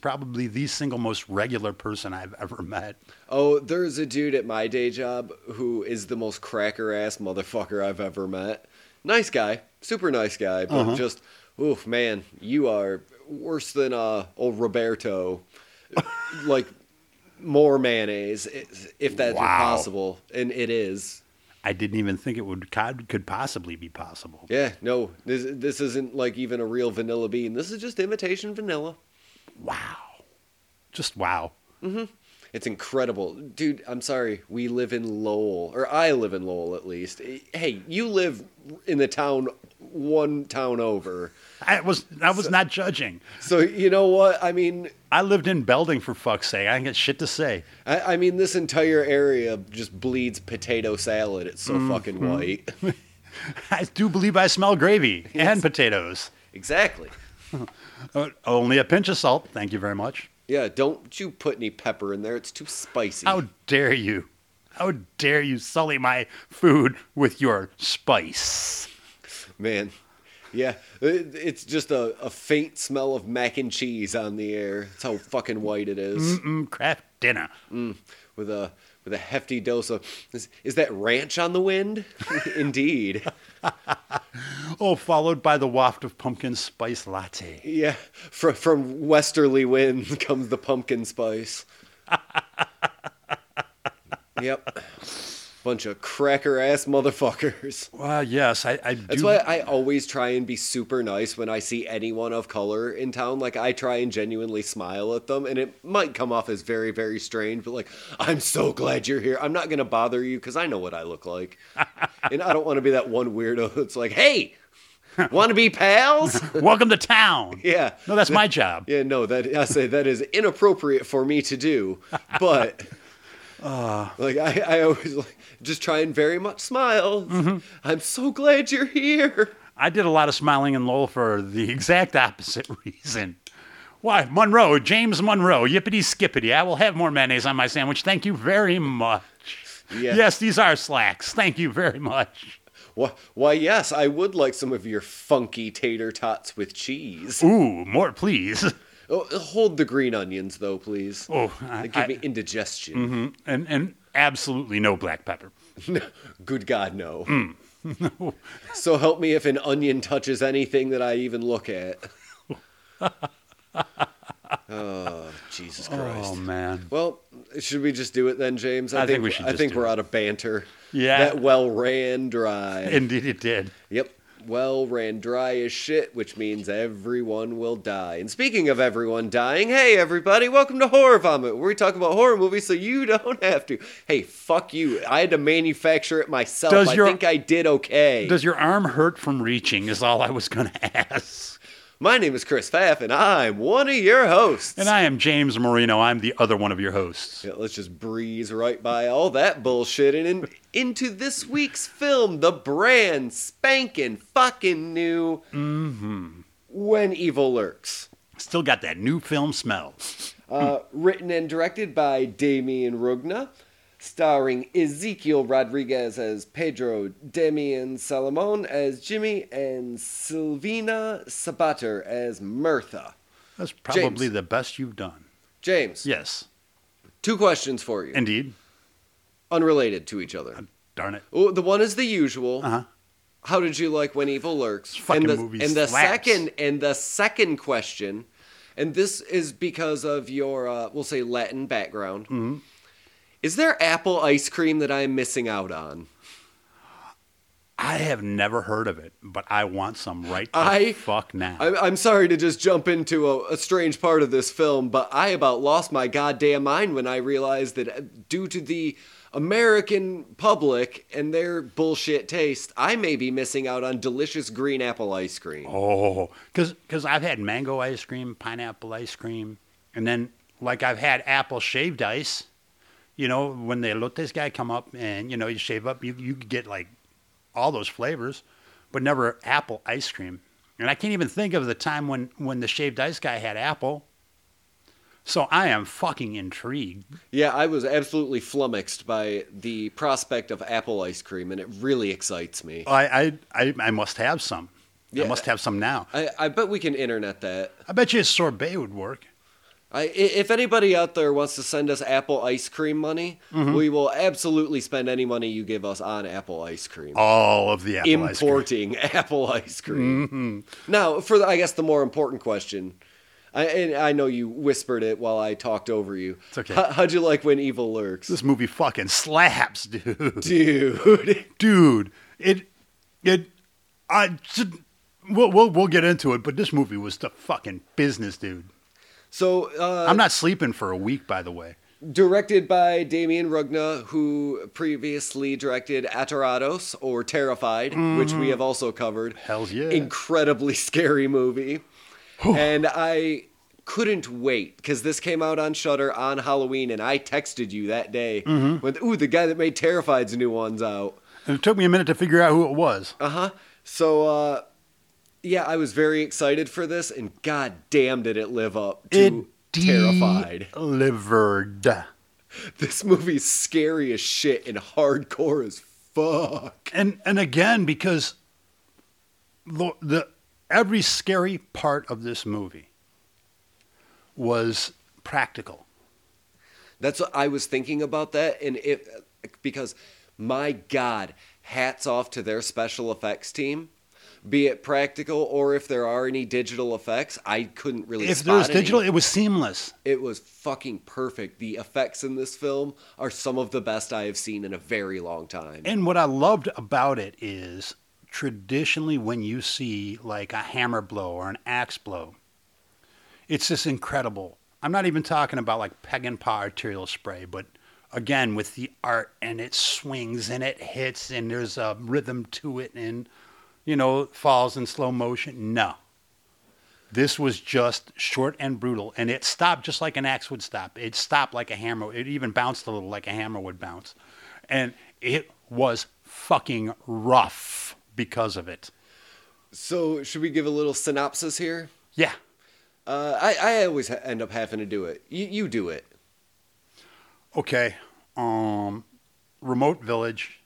probably the single most regular person I've ever met. Oh, there's a dude at my day job who is the most cracker ass motherfucker I've ever met. Nice guy, super nice guy, but Uh-huh. just, oof, man, you are worse than uh, old Roberto. like more mayonnaise, if that's Wow. possible, and it is. I didn't even think it would could, could possibly be possible. Yeah, no, this this isn't like even a real vanilla bean. This is just imitation vanilla. Wow. Just wow. Mm-hmm. It's incredible. Dude, I'm sorry. We live in Lowell, or I live in Lowell at least. Hey, you live in the town one town over. I was I was not judging. So, you know what? I mean, I lived in Belding for fuck's sake. I ain't got shit to say. I, I mean this entire area just bleeds potato salad. It's so mm-hmm. fucking white. I do believe I smell gravy and potatoes. exactly. Uh, only a pinch of salt. Thank you very much. Yeah, don't you put any pepper in there. It's too spicy. How dare you? How dare you sully my food with your spice? Man. Yeah, it- it's just a, a faint smell of mac and cheese on the air. That's how fucking white it is. Mm, Kraft Dinner. with a with a hefty dose of is, is that ranch on the wind? Indeed. Oh, followed by the waft of pumpkin spice latte. Yeah, from from westerly wind comes the pumpkin spice. yep. Bunch of cracker ass motherfuckers. Well, yes, I, I do. That's why I always try and be super nice when I see anyone of color in town. Like I try and genuinely smile at them, and it might come off as very, very strange. But like, I'm so glad you're here. I'm not gonna bother you because I know what I look like, and I don't want to be that one weirdo that's like, "Hey, want to be pals?" Welcome to town. yeah. No, that's my job. Yeah, no, that I say that is inappropriate for me to do, but Ah. like I, I always like just try and very much smile. Mm-hmm. I'm so glad you're here. I did a lot of smiling in Lowell for the exact opposite reason. Why, Monroe, James Monroe, yippity skippity. I will have more mayonnaise on my sandwich. Thank you very much. Yeah. Yes, these are slacks. Thank you very much. Why, why, yes, I would like some of your funky tater tots with cheese. Ooh, more, please. Oh, hold the green onions, though, please. Oh, I, They give I- me indigestion. and and absolutely no black pepper. Good God, no. Mm. so help me if an onion touches anything that I even look at. oh, Jesus Christ. Oh man. Well, should we just do it then, James? I think we should I think we're it. out of banter. Yeah. That well ran dry. Indeed, it did. Yep. Well ran dry as shit, which means everyone will die. And speaking of everyone dying, hey everybody, welcome to Horror Vomit, where we talk about horror movies so you don't have to. Hey, fuck you. I had to manufacture it myself. Does I your- think I did okay. Does your arm hurt from reaching? Is all I was going to ask. My name is Chris Pfaff, and I'm one of your hosts. And I am James Marino. I'm the other one of your hosts. Yeah, let's just breeze right by all that bullshit and in, into this week's film, the brand spanking fucking new When Evil Lurks. Still got that new film smell. Uh, written and directed by Damien Rugna, starring Ezekiel Rodriguez as Pedro, Damian Salomon as Jimmy, and Silvina Sabater as Mirta. That's probably James. the best you've done. James, Yes, two questions for you, indeed. unrelated to each other. Darn it. Oh, the one is the usual. Uh huh. How did you like When Evil Lurks? fucking and the, movie and the slaps. second and the second question, and this is because of your uh, we'll say Latin background. Mm-hmm. Is there apple ice cream that I'm missing out on? I have never heard of it, but I want some right the I- fuck now. I'm, I'm sorry to just jump into a, a strange part of this film, but I about lost my goddamn mind when I realized that uh, due to the American public and their bullshit taste, I may be missing out on delicious green apple ice cream. oh, because I've had mango ice cream, pineapple ice cream, and then like I've had apple shaved ice. You know, when the elotes guy come up and you know you shave up, you you get like all those flavors, but never apple ice cream. And I can't even think of the time when when the shaved ice guy had apple. So I am fucking intrigued. Yeah, I was absolutely flummoxed by the prospect of apple ice cream, and it really excites me. Oh, I I I, I must have some. Yeah. I must have some now. I, I bet we can internet that. I bet you a sorbet would work. I, if anybody out there wants to send us apple ice cream money, Mm-hmm. we will absolutely spend any money you give us on apple ice cream. All of the apple ice cream. Importing apple ice cream. Mm-hmm. Now, for the, I guess the more important question, I, and I know you whispered it while I talked over you. It's okay. How, how'd you like when evil lurks, This movie fucking slaps, dude. dude? dude, it it I we'll, we'll we'll get into it, but this movie was the fucking business, dude. So, uh, I'm not sleeping for a week, by the way. directed by Damien Rugna, who previously directed Aterrados or Terrified, which we have also covered. Hells yeah. Incredibly scary movie. and I couldn't wait because this came out on Shudder on Halloween, and I texted you that day with, ooh the guy that made Terrified's new one's out. And it took me a minute to figure out who it was. Uh huh. So uh, yeah, I was very excited for this, and god damn did it live up to It Terrified. delivered. This movie's scary as shit and hardcore as fuck. And and again, because the, the every scary part of this movie was practical. That's what I was thinking about that, and it because my god, hats off to their special effects team. Be it practical or if there are any digital effects, I couldn't really. If spot there was any. digital, it was seamless. it was fucking perfect. The effects in this film are some of the best I have seen in a very long time. And what I loved about it is traditionally when you see like a hammer blow or an axe blow, it's just incredible. I'm not even talking about like Peckinpah arterial spray, but again with the art and it swings and it hits and there's a rhythm to it and you know falls in slow motion. No. This was just short and brutal, and it stopped just like an axe would stop. It stopped like a hammer. It even bounced a little like a hammer would bounce. And it was fucking rough because of it. So, should we give a little synopsis here? Yeah. Uh, I, I always ha- end up having to do it. You, you do it. Okay. Um, remote village.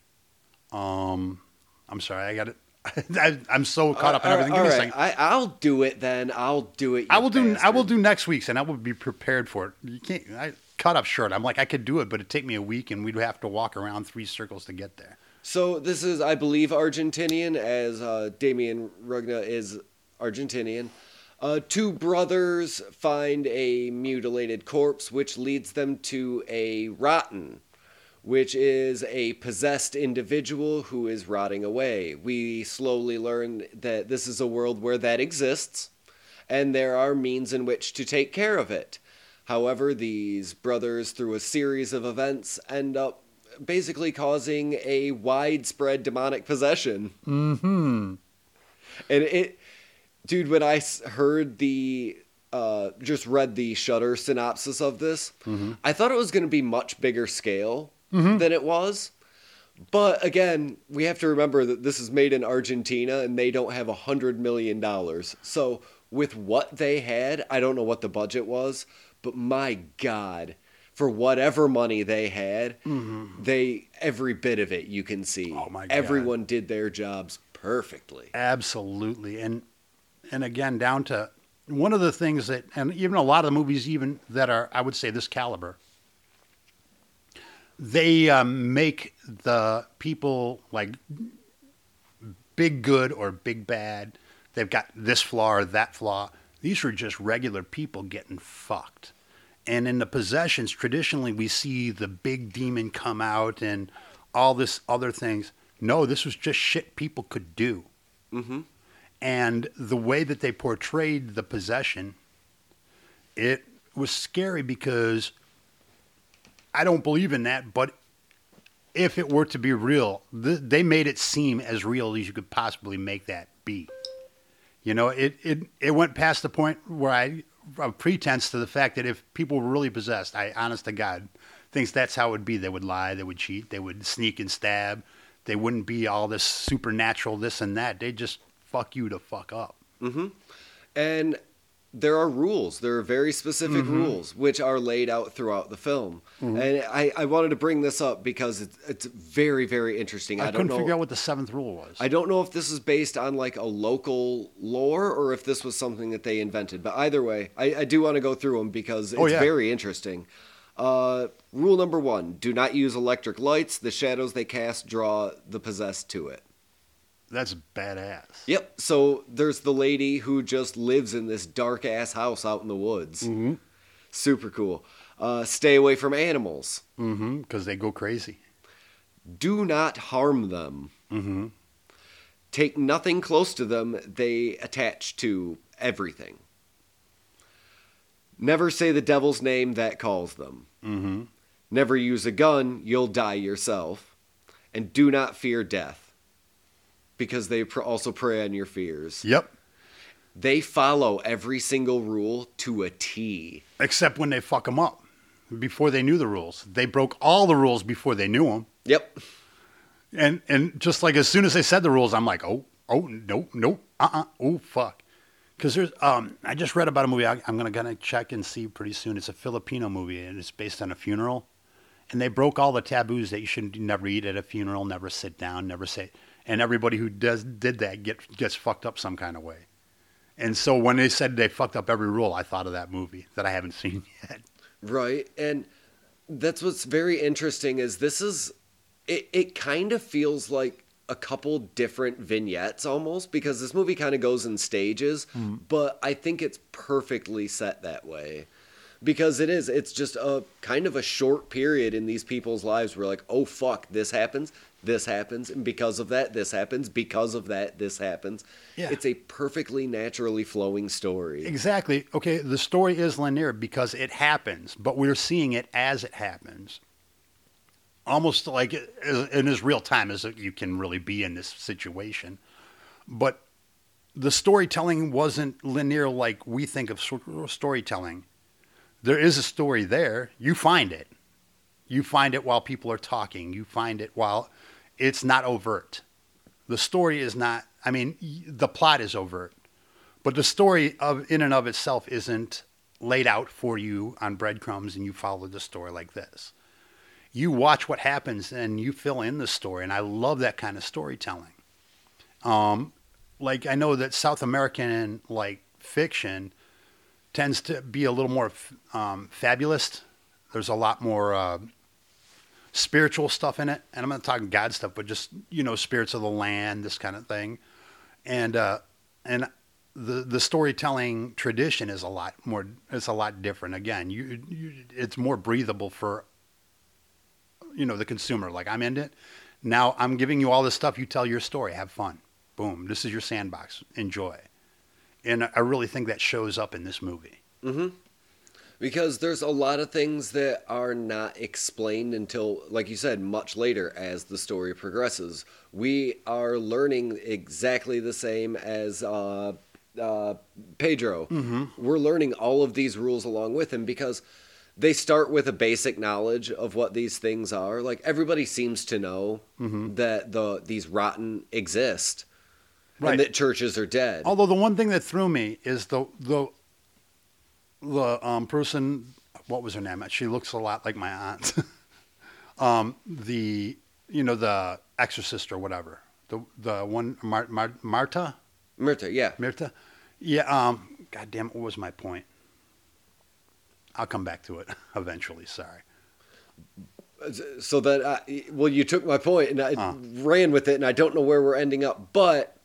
Um, I'm sorry, I got it. I, I'm so caught up in All everything. right, me a second. I, I'll do it then. I'll do it. I will do. I will do next week's, and I will be prepared for it. You can't. I cut up short. I'm like, I could do it, but it'd take me a week, and we'd have to walk around three circles to get there. So this is, I believe, Argentinian, as uh, Damien Rugna is Argentinian. Uh, two brothers find a mutilated corpse, which leads them to a rotten, which is a possessed individual who is rotting away. We slowly learn that this is a world where that exists, and there are means in which to take care of it. However, these brothers, through a series of events, end up basically causing a widespread demonic possession. Mm-hmm. And it, dude, when I heard the, uh, just read the Shudder synopsis of this, I thought it was going to be much bigger scale Mm-hmm. than it was. But again, we have to remember that this is made in Argentina and they don't have a hundred million dollars. So with what they had, I don't know what the budget was, but my God, for whatever money they had, mm-hmm. they every bit of it you can see. Oh my God. Everyone did their jobs perfectly. Absolutely, and and again, down to one of the things that, and even a lot of the movies, even that are, I would say, this caliber, they um, make the people like big good or big bad. They've got this flaw or that flaw. These are just regular people getting fucked. And in the possessions, traditionally we see the big demon come out and all this other things. No, this was just shit people could do. Mm-hmm. And the way that they portrayed the possession, it was scary because I don't believe in that, but if it were to be real, th- they made it seem as real as you could possibly make that be. You know, it, it, it went past the point where I, a pretense to the fact that if people were really possessed, I, honest to God, thinks that's how it would be. They would lie, they would cheat, they would sneak and stab. They wouldn't be all this supernatural, this and that. They'd just fuck you to fuck up. Mm-hmm. And there are rules. There are very specific rules which are laid out throughout the film. And I, I wanted to bring this up because it's, it's very, very interesting. I, I, don't couldn't know. figure out what the seventh rule was. I don't know if this is based on like a local lore or if this was something that they invented. But either way, I, I do want to go through them because it's Oh, yeah. very interesting. Uh, rule number one do not use electric lights. The shadows they cast draw the possessed to it. That's badass. Yep. So there's the lady who just lives in this dark ass house out in the woods. Mm-hmm. Super cool. Uh, stay away from animals. Mm-hmm. Because they go crazy. Do not harm them. Mm-hmm. Take nothing close to them. They attach to everything. Never say the devil's name that calls them. Mm-hmm. Never use a gun. You'll die yourself. And do not fear death. Because they pr- also prey on your fears. Yep. They follow every single rule to a T. Except when they fuck them up before they knew the rules. They broke all the rules before they knew them. Yep. And and just like as soon as they said the rules, I'm like, oh, oh, no, no, uh, uh oh, fuck. Because there's, um, I just read about a movie. I, I'm gonna gonna check and see pretty soon. It's a Filipino movie and it's based on a funeral, and they broke all the taboos that you should never eat at a funeral, never sit down, never say. And everybody who does did that get gets fucked up some kind of way. And so when they said they fucked up every rule, I thought of that movie that I haven't seen yet. Right. And that's what's very interesting is this is it, it kind of feels like a couple different vignettes almost because this movie kind of goes in stages, hmm. but I think it's perfectly set that way. Because it is, it's just a kind of a short period in these people's lives where like, oh fuck, this happens, this happens, and because of that, this happens, because of that, this happens. Yeah. It's a perfectly naturally flowing story. Exactly. Okay, the story is linear because it happens, but we're seeing it as it happens. Almost like in as real time as you can really be in this situation. But the storytelling wasn't linear like we think of storytelling. There is a story there. You find it. You find it while people are talking. You find it while it's not overt. The story is not, I mean, the plot is overt. But the story of in and of itself isn't laid out for you on breadcrumbs and you follow the story like this. You watch what happens and you fill in the story and I love that kind of storytelling. Um like I know that South American like fiction tends to be a little more um, fabulous. There's a lot more uh, spiritual stuff in it, and I'm not talking God stuff, but just you know spirits of the land, this kind of thing, and uh, and the the storytelling tradition is a lot more. It's a lot different. Again, you, you it's more breathable for you know the consumer. Like I'm in it now. I'm giving you all this stuff. You tell your story. Have fun. Boom. This is your sandbox. Enjoy. And I really think that shows up in this movie. Because there's a lot of things that are not explained until, like you said, much later as the story progresses. We are learning exactly the same as uh, uh, Pedro. We're learning all of these rules along with him because they start with a basic knowledge of what these things are. Like everybody seems to know that the these rotten exist Right. and that churches are dead. Although the one thing that threw me is the the the um, person. What was her name? She looks a lot like my aunt. um, the you know the Exorcist or whatever. The the one Mar- Mar- Marta Mirta, yeah. Mirta. Yeah. Um. God damn! What was my point? I'll come back to it eventually. Sorry. so that I, well you took my point and I Uh. ran with it and I don't know where we're ending up but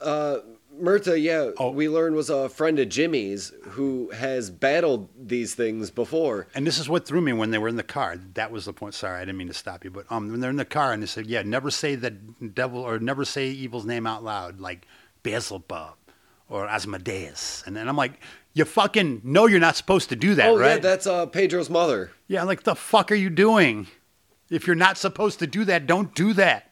uh Murta yeah Oh. we learned was a friend of Jimmy's who has battled these things before And this is what threw me when they were in the car. That was the point. Sorry, I didn't mean to stop you, but um, when they're in the car and they said, "Yeah, never say the devil or never say evil's name out loud, like Beelzebub or Asmodeus." And then I'm like, "You fucking know you're not supposed to do that, oh yeah right?" that's uh Pedro's mother yeah, like the fuck are you doing? If you're not supposed to do that, don't do that.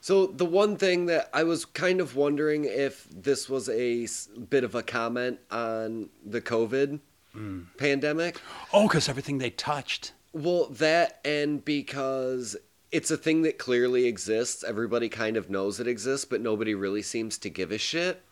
So the one thing that I was kind of wondering if this was a bit of a comment on the COVID Hmm. pandemic Oh, because everything they touched. Well, that and because it's a thing that clearly exists. Everybody kind of knows it exists, but nobody really seems to give a shit.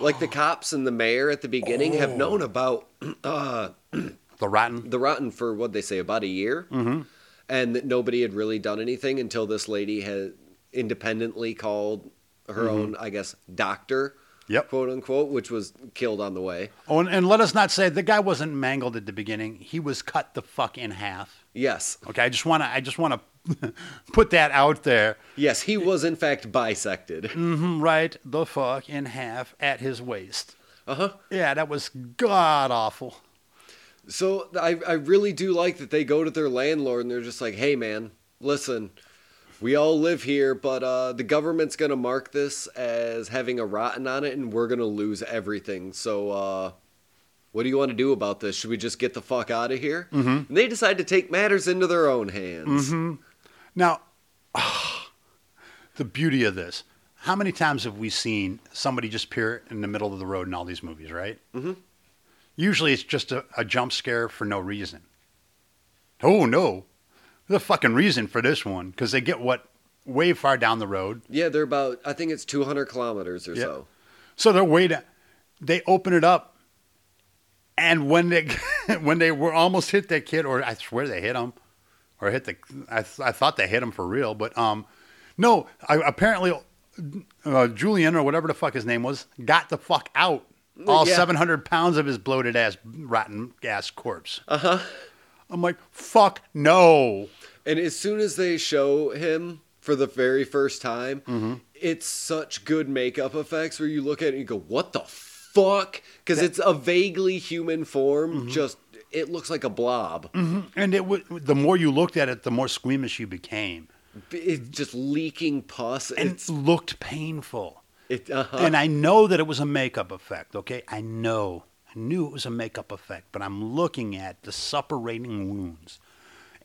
Like the cops and the mayor at the beginning have known about uh, The rotten. the rotten for what they say about a year, mm-hmm. and that nobody had really done anything until this lady had independently called her own, I guess, doctor, Yep. quote unquote, which was killed on the way. Oh, and, and let us not say the guy wasn't mangled at the beginning. He was cut the fuck in half. Yes, Okay, I just want to. I just want to put that out there. yes, he was in fact bisected. Mhm, Right, the fuck in half at his waist. Uh huh. Yeah, that was god awful. So I, I really do like that they go to their landlord and they're just like, hey man, listen, we all live here, but uh, the government's gonna mark this as having a rotten on it, and we're gonna lose everything. So uh, what do you want to do about this? Should we just get the fuck out of here? Mm-hmm. And they decide to take matters into their own hands. Now, the beauty of this. How many times have we seen somebody just appear in the middle of the road in all these movies, right? Mm-hmm. Usually it's just a, a jump scare for no reason. Oh, no. A fucking reason for this one because they get what? Way far down the road. Yeah, they're about I think it's 200 kilometers or Yeah. so. So they're way down. They open it up, and when they when they were almost hit that kid, or I swear they hit him, or hit the I, th- I thought they hit him for real, but um, no. I, apparently, uh, Julian or whatever the fuck his name was got the fuck out. All Yeah. seven hundred pounds of his bloated ass, rotten ass corpse. Uh huh. I'm like, fuck no. And as soon as they show him for the very first time, Mm-hmm. it's such good makeup effects where you look at it and you go, "What the fuck?" Because it's a vaguely human form. Mm-hmm. Just it looks like a blob. And it w- the more you looked at it, the more squeamish you became, It's just leaking pus. and It's it looked painful. it. Uh-huh. And I know that it was a makeup effect, okay? I know. I knew it was a makeup effect, but I'm looking at the suppurating wounds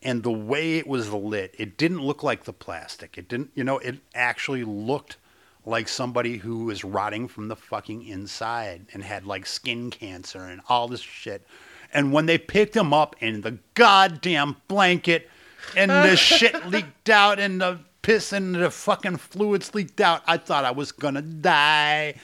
and the way it was lit. It didn't look like the plastic. It didn't, you know, it actually looked like somebody who was rotting from the fucking inside and had like skin cancer and all this shit. And when they picked him up in the goddamn blanket and the shit leaked out and the piss and the fucking fluids leaked out, I thought I was gonna die.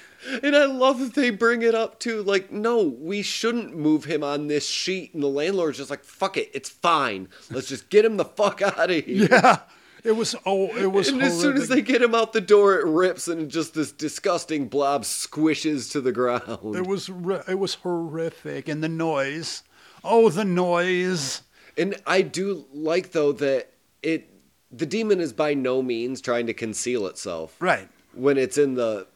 And I love that they bring it up too. Like, no, we shouldn't move him on this sheet. And the landlord's just like, "Fuck it, it's fine. Let's just get him the fuck out of here." Yeah. It was oh it was And as soon as they get him out the door, it rips and just this disgusting blob squishes to the ground. it was it was horrific and the noise. Oh the noise. And I do like though that it the demon is by no means trying to conceal itself Right. when it's in the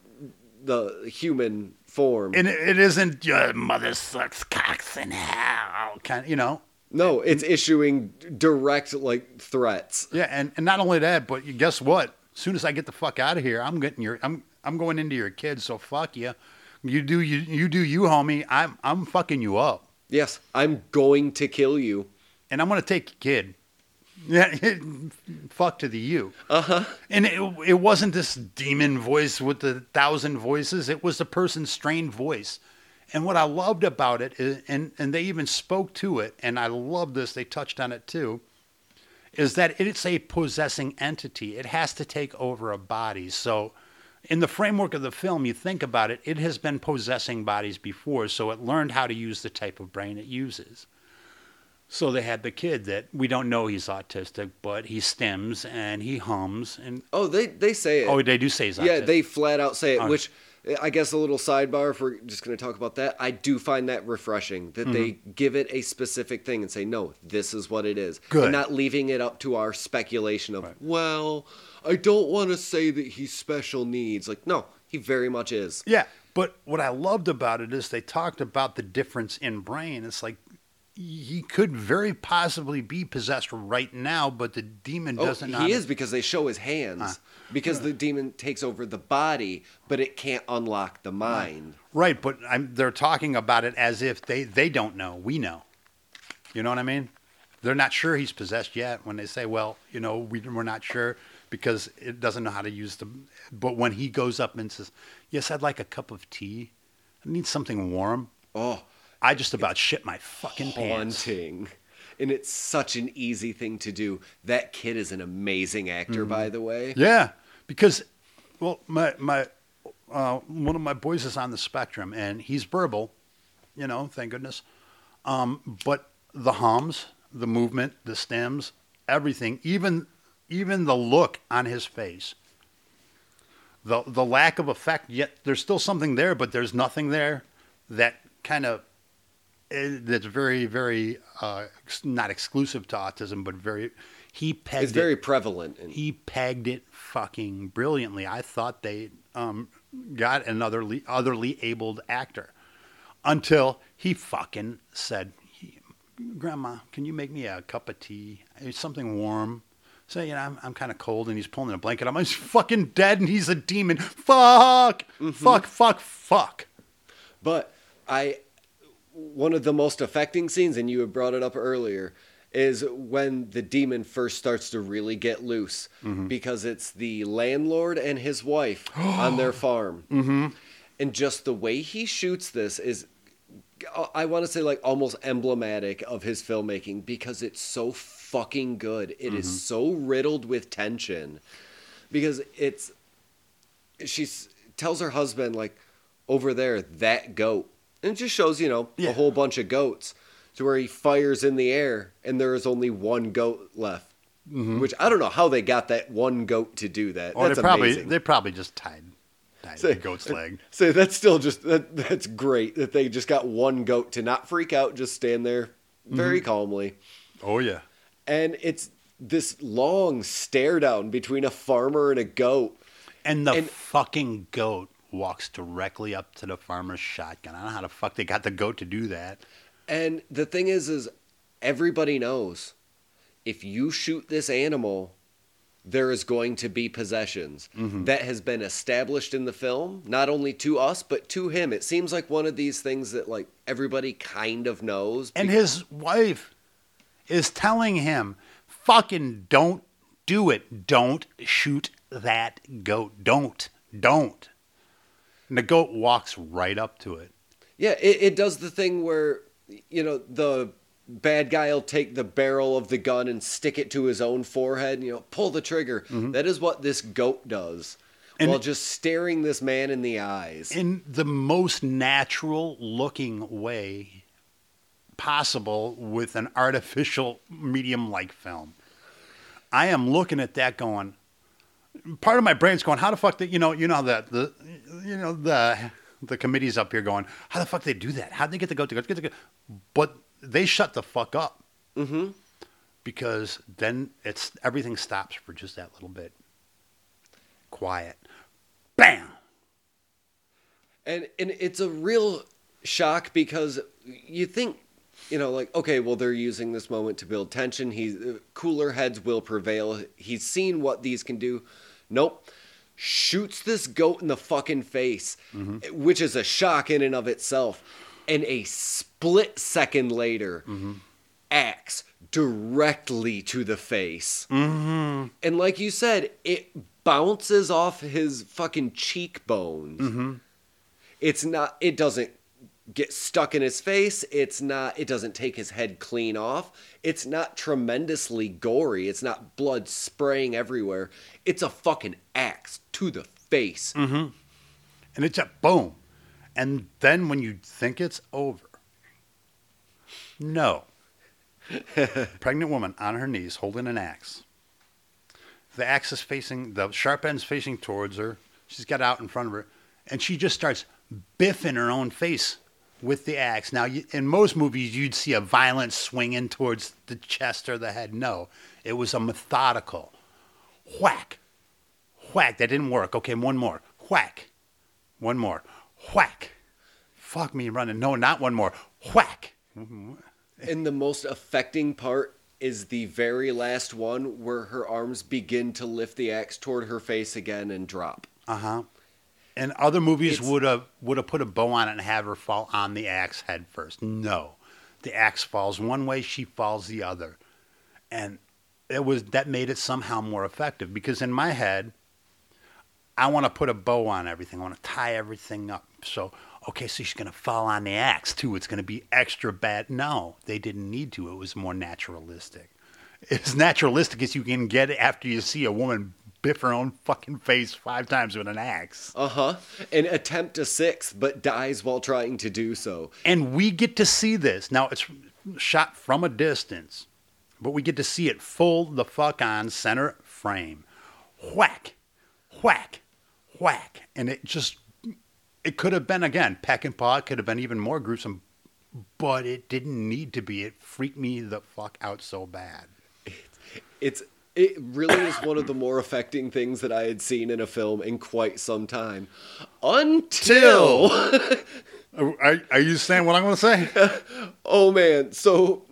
the human form. And it, it isn't your mother sucks cocks in hell kind you know. no, it's issuing direct like threats. Yeah, and, and not only that, but guess what? As soon as I get the fuck out of here, I'm getting your I'm I'm going into your kids, so fuck you. You do you you do you, homie. I'm I'm fucking you up. Yes, I'm going to kill you. and I'm gonna take your kid. Yeah, it, fuck to the you. Uh huh. And it, it wasn't this demon voice with the thousand voices. It was the person's strained voice. And what I loved about it, is, and and they even spoke to it, and I love this. They touched on it too. Is that it's a possessing entity? It has to take over a body. So, in the framework of the film, you think about it, it has been possessing bodies before, so it learned how to use the type of brain it uses. So they had the kid that we don't know he's autistic, but he stims and he hums and Oh, they they say it. oh, they do say he's yeah, autistic. they flat out say it. Oh. Which I guess a little sidebar. If we're just going to talk about that, I do find that refreshing that they Mm-hmm. give it a specific thing and say, "No, this is what it is," Good. and not leaving it up to our speculation of, "Well, I don't want to say that he's special needs." Like, no, he very much is. Yeah, but what I loved about it is they talked about the difference in brain. It's like he could very possibly be possessed right now, but the demon Oh, doesn't. know he is because they show his hands. because the demon takes over the body, but it can't unlock the mind. right, but I'm, they're talking about it as if they they don't know. We know. You know what I mean? They're not sure he's possessed yet. When they say, "Well, you know, we, we're not sure," because it doesn't know how to use the. But when he goes up and says, "Yes, I'd like a cup of tea. I need something warm," Oh, I just about shit my fucking pants. haunting. And it's such an easy thing to do. That kid is an amazing actor, by the way. Mm-hmm. Yeah, because well, my my uh, one of my boys is on the spectrum, and he's verbal, you know, thank goodness. Um, but the hums, the movement, the stims, everything, even even the look on his face, the the lack of effect. Yet there's still something there, but there's nothing there that kind of that's very very uh, not exclusive to autism, but very he pegged It's it- very prevalent. And he pegged it fucking brilliantly. I thought they um, got another le- otherly abled actor until he fucking said, "Grandma, can you make me a cup of tea? It's something warm." So you know, I'm, I'm kind of cold, and he's pulling a blanket. I'm he's fucking dead, and he's a demon. Fuck, fuck, fuck, fuck. But I, one of the most affecting scenes, and you had brought it up earlier, is when the demon first starts to really get loose because it's the landlord and his wife on their farm. Mm-hmm. And just the way he shoots this is, I want to say, like almost emblematic of his filmmaking because it's so fucking good. It is so riddled with tension because it's she tells her husband like over there that goat and it just shows you know Yeah. a whole bunch of goats to where he fires in the air and there is only one goat left mm-hmm. which i don't know how they got that one goat to do that. Oh, or that's they probably amazing. they probably just tied, tied Say- the goat's leg. so that's still just that, that's great that they just got one goat to not freak out just stand there very mm-hmm. calmly. Oh yeah. and it's this long stare down between a farmer and a goat. And the And- fucking goat walks directly up to the farmer's shotgun. I don't know how the fuck they got the goat to do that. And the thing is, is everybody knows if you shoot this animal, there is going to be possessions. Mm-hmm. That has been established in the film, not only to us but to him. It seems like one of these things that like everybody kind of knows. And be- his wife is telling him, fucking don't do it. Don't shoot that goat. Don't. Don't. And the goat walks right up to it. yeah, it, it does the thing where you know the bad guy will take the barrel of the gun and stick it to his own forehead. And, you know, pull the trigger. Mm-hmm. That is what this goat does. And- while just staring this man in the eyes. in the most natural looking way possible with an artificial medium like film. I am looking at that going part of my brain's going, how the fuck did you know you know that the you know the the committees up here going, how the fuck they do that? How'd they get the goat to go get the goat? But they shut the fuck up. Mm-hmm. Because then it's everything stops for just that little bit. Quiet. Bam. and and it's a real shock because you think you know like okay well they're using this moment to build tension. He's uh, cooler heads will prevail. He's seen what these can do. Nope. Shoots this goat in the fucking face mm-hmm. which is a shock in and of itself. And a split second later mm-hmm. axe directly to the face. Mm-hmm. And like you said it bounces off his fucking cheekbones. It's not it doesn't get stuck in his face it's not it doesn't take his head clean off it's not tremendously gory it's not blood spraying everywhere it's a fucking axe to the face mm-hmm. and it's a boom. And then when you think it's over, no. Pregnant woman on her knees holding an axe. The axe is facing, the sharp end's facing towards her. She's got out in front of her. And she just starts biffing her own face with the axe. Now, you, in most movies, you'd see a violent swinging towards the chest or the head. No, it was a methodical whack, whack. That didn't work. Okay, one more. Whack. One more. Whack. Fuck me running. No, not one more. Whack. and the most affecting part is the very last one where her arms begin to lift the axe toward her face again and drop Uh huh. And other movies would have would have put a bow on it and have her fall on the axe head first. No, the axe falls one way, she falls the other, and it was that made it somehow more effective because in my head, I want to put a bow on everything. I want to tie everything up. So okay, so she's gonna fall on the axe too. It's gonna be extra bad. No, they didn't need to. It was more naturalistic. As naturalistic as you can get after you see a woman biff her own fucking face five times with an axe. Uh huh. And attempt a sixth, but dies while trying to do so. And we get to see this. Now, it's shot from a distance, but we get to see it full the fuck on center frame. Whack, whack, whack. And it just, it could have been, again, Peckinpah. It could have been even more gruesome, but it didn't need to be. It freaked me the fuck out so bad. It's it really is one of the more affecting things that I had seen in a film in quite some time. Until Are, are you saying what I'm going to say? Oh man, so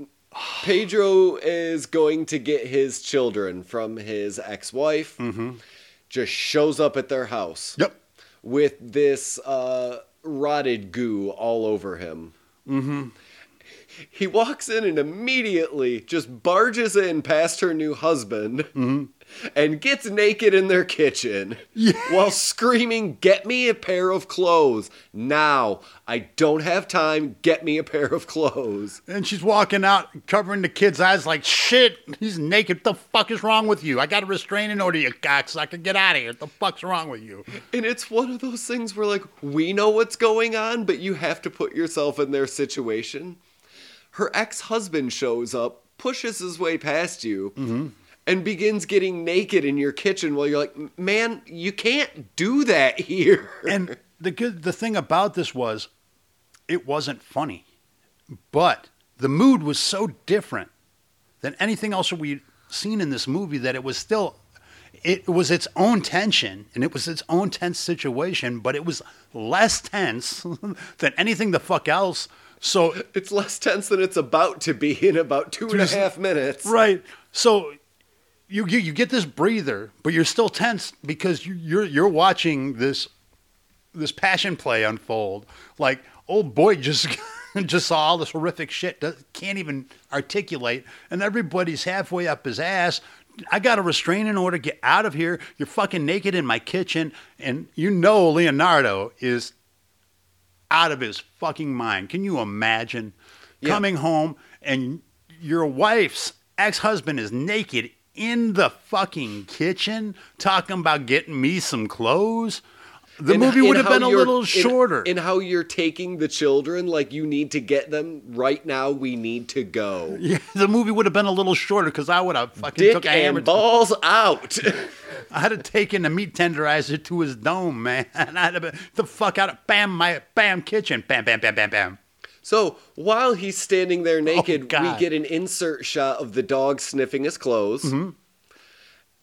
Pedro is going to get his children from his ex-wife. Just shows up at their house yep. with this uh, rotted goo all over him. Mm-hmm. He walks in and immediately just barges in past her new husband mm-hmm. and gets naked in their kitchen while screaming, Get me a pair of clothes now. I don't have time. Get me a pair of clothes. And she's walking out, covering the kid's eyes like, shit, he's naked. What the fuck is wrong with you? I got a restraining order, you cocksucker. Get out of here. What the fuck's wrong with you? And it's one of those things where, like, we know what's going on, but you have to put yourself in their situation. Her ex husband shows up, pushes his way past you, mm-hmm. and begins getting naked in your kitchen while you're like, man, you can't do that here. And the good, the thing about this was, it wasn't funny, but the mood was so different than anything else that we'd seen in this movie that it was still, it was its own tension and it was its own tense situation, but it was less tense than anything the fuck else. So It's less tense than it's about to be in about two and a half minutes. Right. So you, you you get this breather, but you're still tense because you, you're you're watching this this passion play unfold. Like old boy just just saw all this horrific shit, does, can't even articulate, and everybody's halfway up his ass. I got a restraining order. Get out of here. You're fucking naked in my kitchen, and you know Leonardo is out of his fucking mind. Can you imagine Yeah. coming home and your wife's ex-husband is naked in the fucking kitchen talking about getting me some clothes? The In- movie would have been a little shorter. In how you're taking the children, like you need to get them right now. We need to go. yeah, the movie would have been a little shorter because I would have fucking Dick took and balls out. I'd have taken the meat tenderizer to his dome, man. I'd have been the fuck out of bam my bam kitchen, bam bam bam bam bam. So while he's standing there naked, we Oh, God. get an insert shot of the dog sniffing his clothes. Mm-hmm.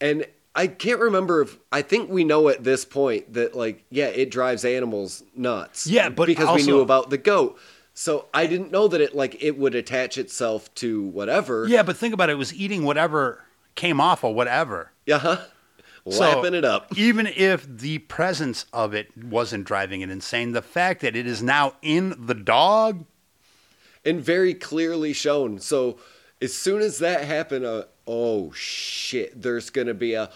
And I can't remember if I think we know at this point that like yeah, it drives animals nuts. Yeah, but because we knew about the goat. So I didn't know that it like it would attach itself to whatever. Yeah, but think about it. It was eating whatever came off of whatever. Yeah. huh So, it up. even if the presence of it wasn't driving it insane, the fact that it is now in the dog, and very clearly shown. So as soon as that happened, uh, oh shit, there's gonna be a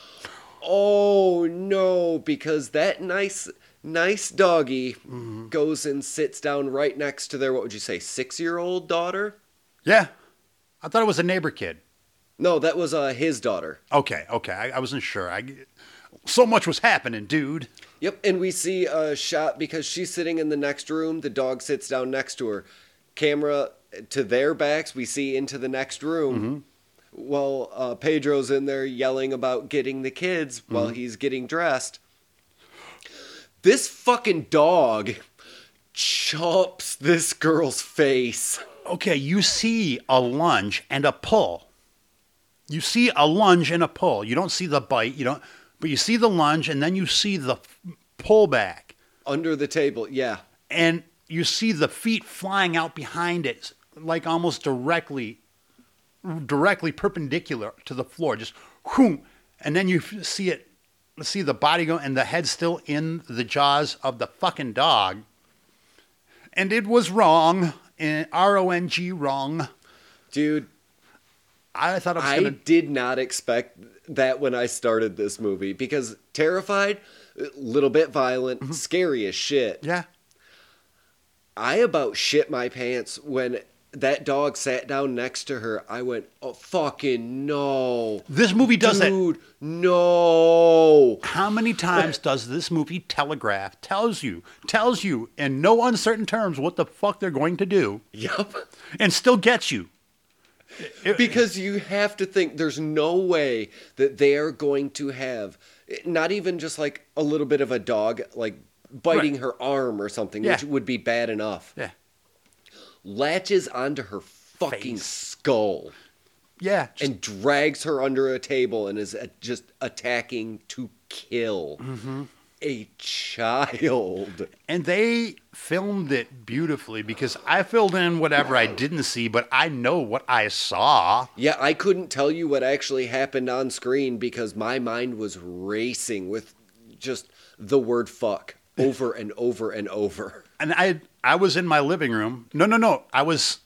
oh no, because that nice nice doggy Mm-hmm. goes and sits down right next to their what would you say six year old daughter? yeah, I thought it was a neighbor kid. No, that was uh, his daughter. Okay, okay, I, I wasn't sure. I, so much was happening, dude. Yep, and we see a shot because she's sitting in the next room. The dog sits down next to her. Camera to their backs. We see into the next room. While uh, Pedro's in there yelling about getting the kids while he's getting dressed. This fucking dog chomps this girl's face. Okay, you see a lunge and a pull. You see a lunge and a pull. You don't see the bite. You don't, but you see the lunge and then you see the pull back. Under the table, yeah. and you see the feet flying out behind it, like almost directly, directly perpendicular to the floor, just whoom, and then you see it, see the body go, and the head still in the jaws of the fucking dog, and it was wrong, eh, R O N G wrong. Dude, I thought I was I gonna. did not expect that when I started this movie because terrified, a little bit violent, mm-hmm. scary as shit. Yeah, I about shit my pants when that dog sat down next to her, I went, "Oh fucking no, This movie does that. dude, no." How many times does this movie telegraph, tells you, tells you in no uncertain terms what the fuck they're going to do, Yep. and still gets you? Because you have to think there's no way that they are going to have not even just like a little bit of a dog like biting Right. her arm or something, Yeah. which would be bad enough. Yeah. Latches onto her fucking Face. skull Yeah. just- and drags her under a table and is uh, just attacking to kill Mm-hmm. a child. And they filmed it beautifully because I filled in whatever I didn't see, but I know what I saw. Yeah, I couldn't tell you what actually happened on screen because my mind was racing with just the word fuck over and over and over. And I I was in my living room. No, no, no. I was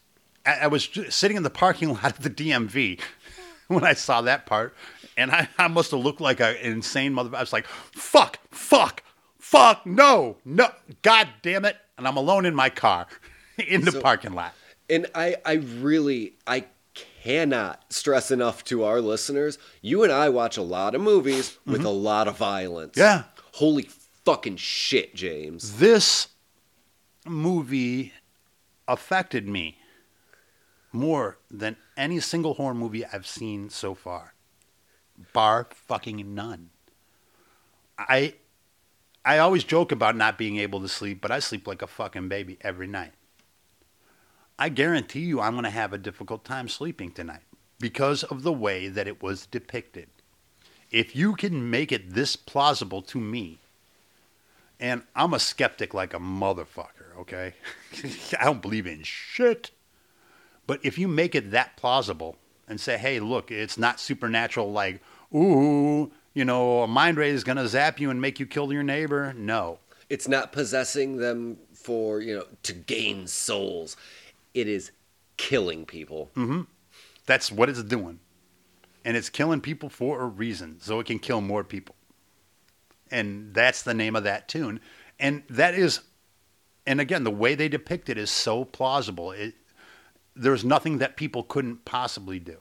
I I was sitting in the parking lot of the DMV when I saw that part, and I, I must have looked like an insane mother. I was like, "Fuck, fuck, fuck, no, no, god damn it!" And I'm alone in my car in the So- parking lot. And I, I really, I cannot stress enough to our listeners. You and I watch a lot of movies with a lot of violence. Mm-hmm. Yeah. Holy fucking shit, James. This movie affected me more than any single horror movie I've seen so far. Bar fucking none. I I always joke about not being able to sleep, but I sleep like a fucking baby every night. I guarantee you I'm going to have a difficult time sleeping tonight because of the way that it was depicted. If you can make it this plausible to me, and I'm a skeptic like a motherfucker, okay? I don't believe in shit. But if you make it that plausible and say, hey, look, it's not supernatural like, ooh, you know, a mind ray is going to zap you and make you kill your neighbor. No. It's not possessing them for, you know, to gain souls. It is killing people. Mm-hmm. That's what it's doing. And it's killing people for a reason, so it can kill more people. And that's the name of that tune. And that is, and again, the way they depict it is so plausible. It, there's nothing that people couldn't possibly do.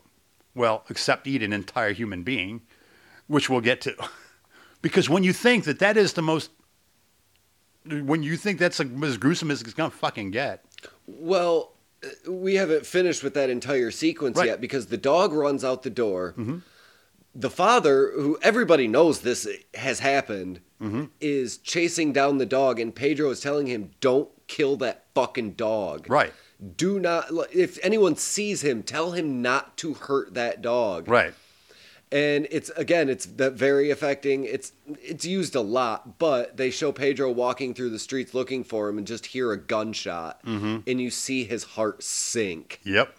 Well, except eat an entire human being, which we'll get to. because when you think that that is the most, when you think that's as gruesome as it's going to fucking get, Well, uh, we haven't finished with that entire sequence Right. yet because the dog runs out the door. The father, who everybody knows this has happened, mm-hmm. is chasing down the dog, and Pedro is telling him, "Don't kill that fucking dog. right, Do not. If anyone sees him, tell him not to hurt that dog." right. and it's again it's that very affecting it's it's used a lot but they show pedro walking through the streets looking for him and just hear a gunshot mm-hmm. and you see his heart sink Yep.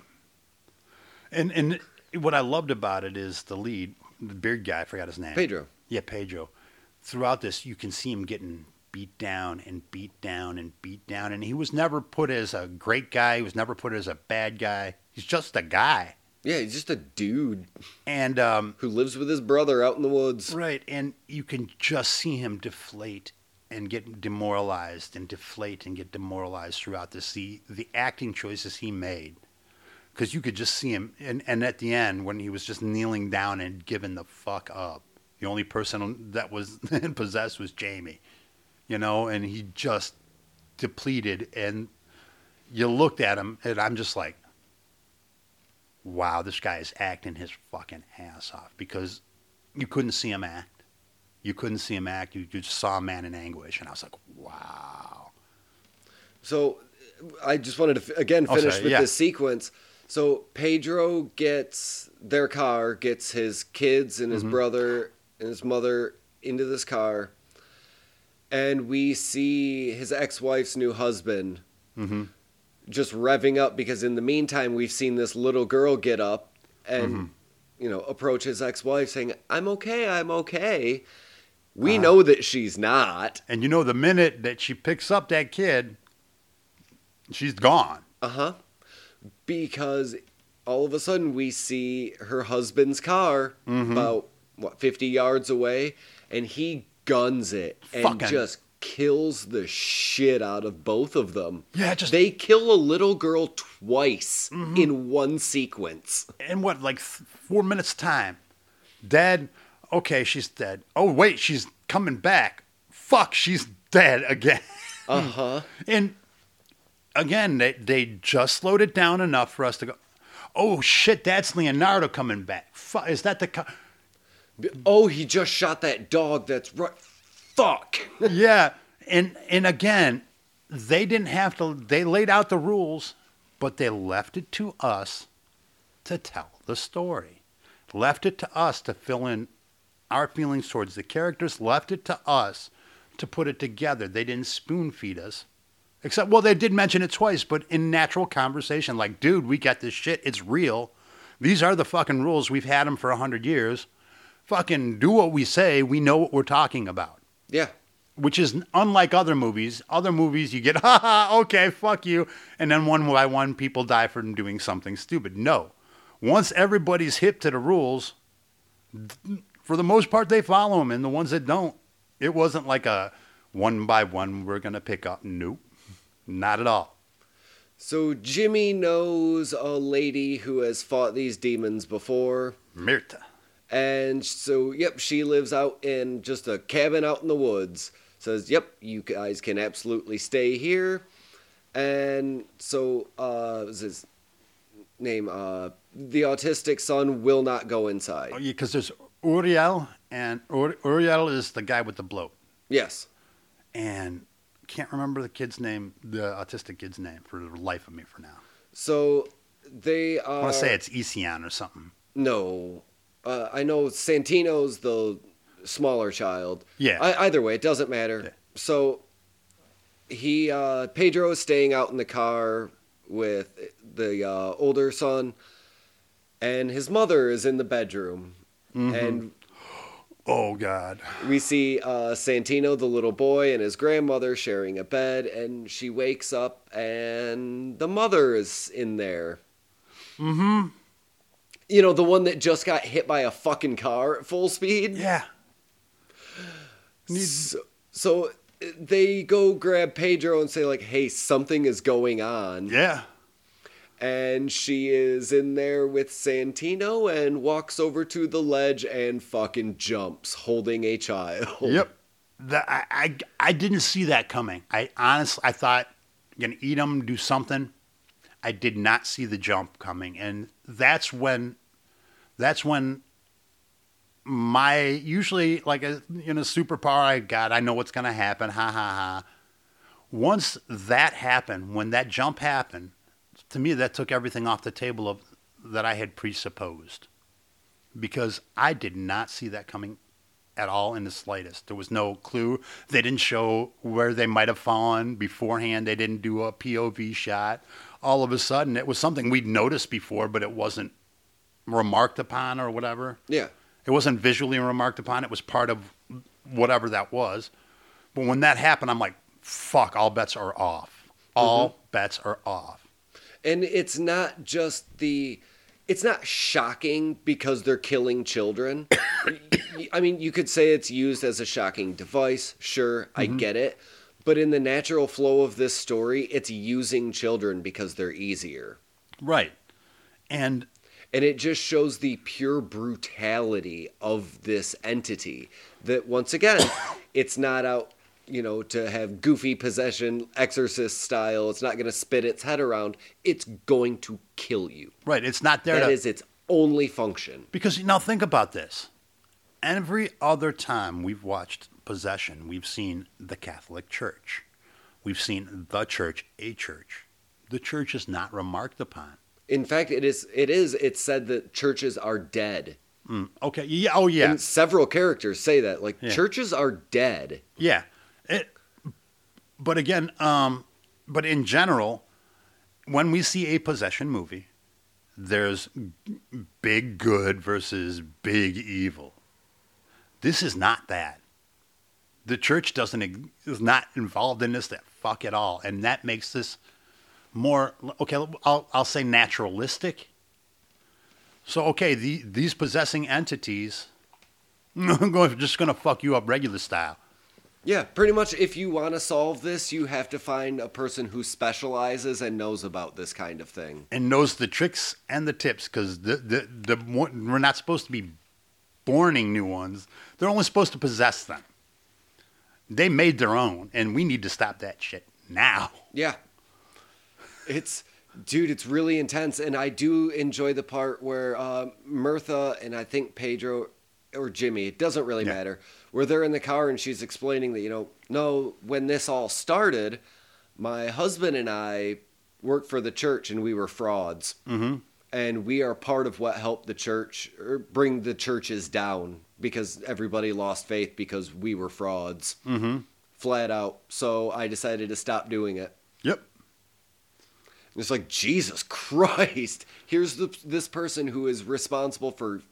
And and what I loved about it is the lead, the beard guy, I forgot his name. pedro Yeah, Pedro. Throughout this, you can see him getting beat down and beat down and beat down, and he was never put as a great guy. He was never put as a bad guy. He's just a guy. yeah he's just a dude And um, who lives with his brother out in the woods right, and you can just see him deflate and get demoralized and deflate and get demoralized throughout this. The the acting choices he made, because you could just see him. And and at the end, when he was just kneeling down and giving the fuck up, the only person that was possessed was Jamie, you know, and he just depleted. And you looked at him, and I'm just like, wow, this guy is acting his fucking ass off because you couldn't see him act. You couldn't see him act. You just saw a man in anguish, and I was like, wow. So I just wanted to again Oh, finish sorry, with yeah. this sequence. So Pedro gets their car, gets his kids and his Mm-hmm. brother and his mother into this car, and we see his ex-wife's new husband Mm-hmm. just revving up because in the meantime we've seen this little girl get up and Mm-hmm. you know approach his ex-wife saying, "I'm okay, I'm okay." We Uh-huh. know that she's not. And you know, the minute that she picks up that kid, she's gone. Uh huh. Because all of a sudden we see her husband's car Mm-hmm. about what fifty yards away, and he guns it and just kills the shit out of both of them. Yeah, just- they kill a little girl twice in one sequence. in what like th- four minutes time dead okay she's dead oh wait she's coming back fuck she's dead again Uh huh. and again they, they just slowed it down enough for us to go oh shit that's leonardo coming back Fu is that the co-? Oh, he just shot that dog. That's right. Fuck. yeah and and again they didn't have to they laid out the rules but they left it to us to tell the story left it to us to fill in our feelings towards the characters left it to us to put it together they didn't spoon feed us except well they did mention it twice but in natural conversation like dude we got this shit it's real these are the fucking rules we've had them for a hundred years fucking do what we say we know what we're talking about yeah. which is unlike other movies. Other movies, you get, ha ha, okay, fuck you. And then one by one, people die for doing something stupid. No. Once everybody's hip to the rules, for the most part, they follow them. And the ones that don't, it wasn't like a one by one, we're going to pick up. Nope. Not at all. So Jimmy knows a lady who has fought these demons before. Mirta. And so, yep, she lives out in just a cabin out in the woods. Says, yep, you guys can absolutely stay here. And so, uh, his name? Uh, the autistic son will not go inside. Oh, yeah, because there's Uriel, and Ur- Uriel is the guy with the bloat. Yes. And can't remember the kid's name, the autistic kid's name for the life of me for now. So they are. I want to say it's Ision or something. No. Uh, I know Santino's the smaller child. Yeah. I, either way, it doesn't matter. Yeah. So he, uh, Pedro is staying out in the car with the uh, older son, and his mother is in the bedroom. And Oh God. we see uh, Santino, the little boy, and his grandmother sharing a bed, and she wakes up, and the mother is in there. Mm-hmm. You know, the one that just got hit by a fucking car at full speed. Yeah. So, so they go grab Pedro and say like, "Hey, something is going on." Yeah. And she is in there with Santino and walks over to the ledge and fucking jumps, holding a child. Yep. I, I I didn't see that coming. I honestly I thought gonna eat him, do something. I did not see the jump coming, and that's when that's when my usually like uh, a you know superpower I got. I know what's gonna happen. Ha ha ha. Once that happened, when that jump happened, to me that took everything off the table of that I had presupposed, because I did not see that coming at all in the slightest. There was no clue. They didn't show where they might have fallen beforehand. They didn't do a POV shot. All of a sudden, it was something we'd noticed before, but it wasn't remarked upon or whatever. Yeah. It wasn't visually remarked upon. It was part of whatever that was. But when that happened, I'm like, fuck, all bets are off. All mm-hmm. bets are off. And it's not just the it's not shocking because they're killing children. I mean, you could say it's used as a shocking device. Sure, I mm-hmm. get it. But in the natural flow of this story, it's using children because they're easier. Right. And And it just shows the pure brutality of this entity. That once again, it's not out, you know, to have goofy possession, exorcist style. It's not going to spit its head around. It's going to kill you. right, it's not there That to is its only function. Because now think about this. Every other time we've watched Possession, we've seen the Catholic Church. We've seen the church, a church. The church is not remarked upon. In fact, it is. It is. It's said that churches are dead. Mm, okay. Yeah. Oh, yeah. And several characters say that. Like Yeah. churches are dead. Yeah. But again, um, but in general, when we see a possession movie, there's big good versus big evil. This is not that. The church doesn't is not involved in this. That fuck it all, and that makes this more okay. I'll I'll say naturalistic. So okay, the, these possessing entities, I'm just to fuck you up regular style Yeah, pretty much. If you want to solve this, you have to find a person who specializes and knows about this kind of thing. and knows the tricks and the tips because the, the, the we're not supposed to be borning new ones. They're only supposed to possess them. They made their own, and we need to stop that shit now. Yeah. It's, dude, it's really intense. And I do enjoy the part where uh, Mirta and I think Pedro or Jimmy, it doesn't really Yeah. matter, where they're in the car and she's explaining that, you know, no, when this all started, my husband and I worked for the church and we were frauds. Mm-hmm. And we are part of what helped the church or bring the churches down because everybody lost faith because we were frauds. Mm-hmm. Flat out. So I decided to stop doing it. Yep. And It's like Jesus Christ. Here's the, this person who is responsible for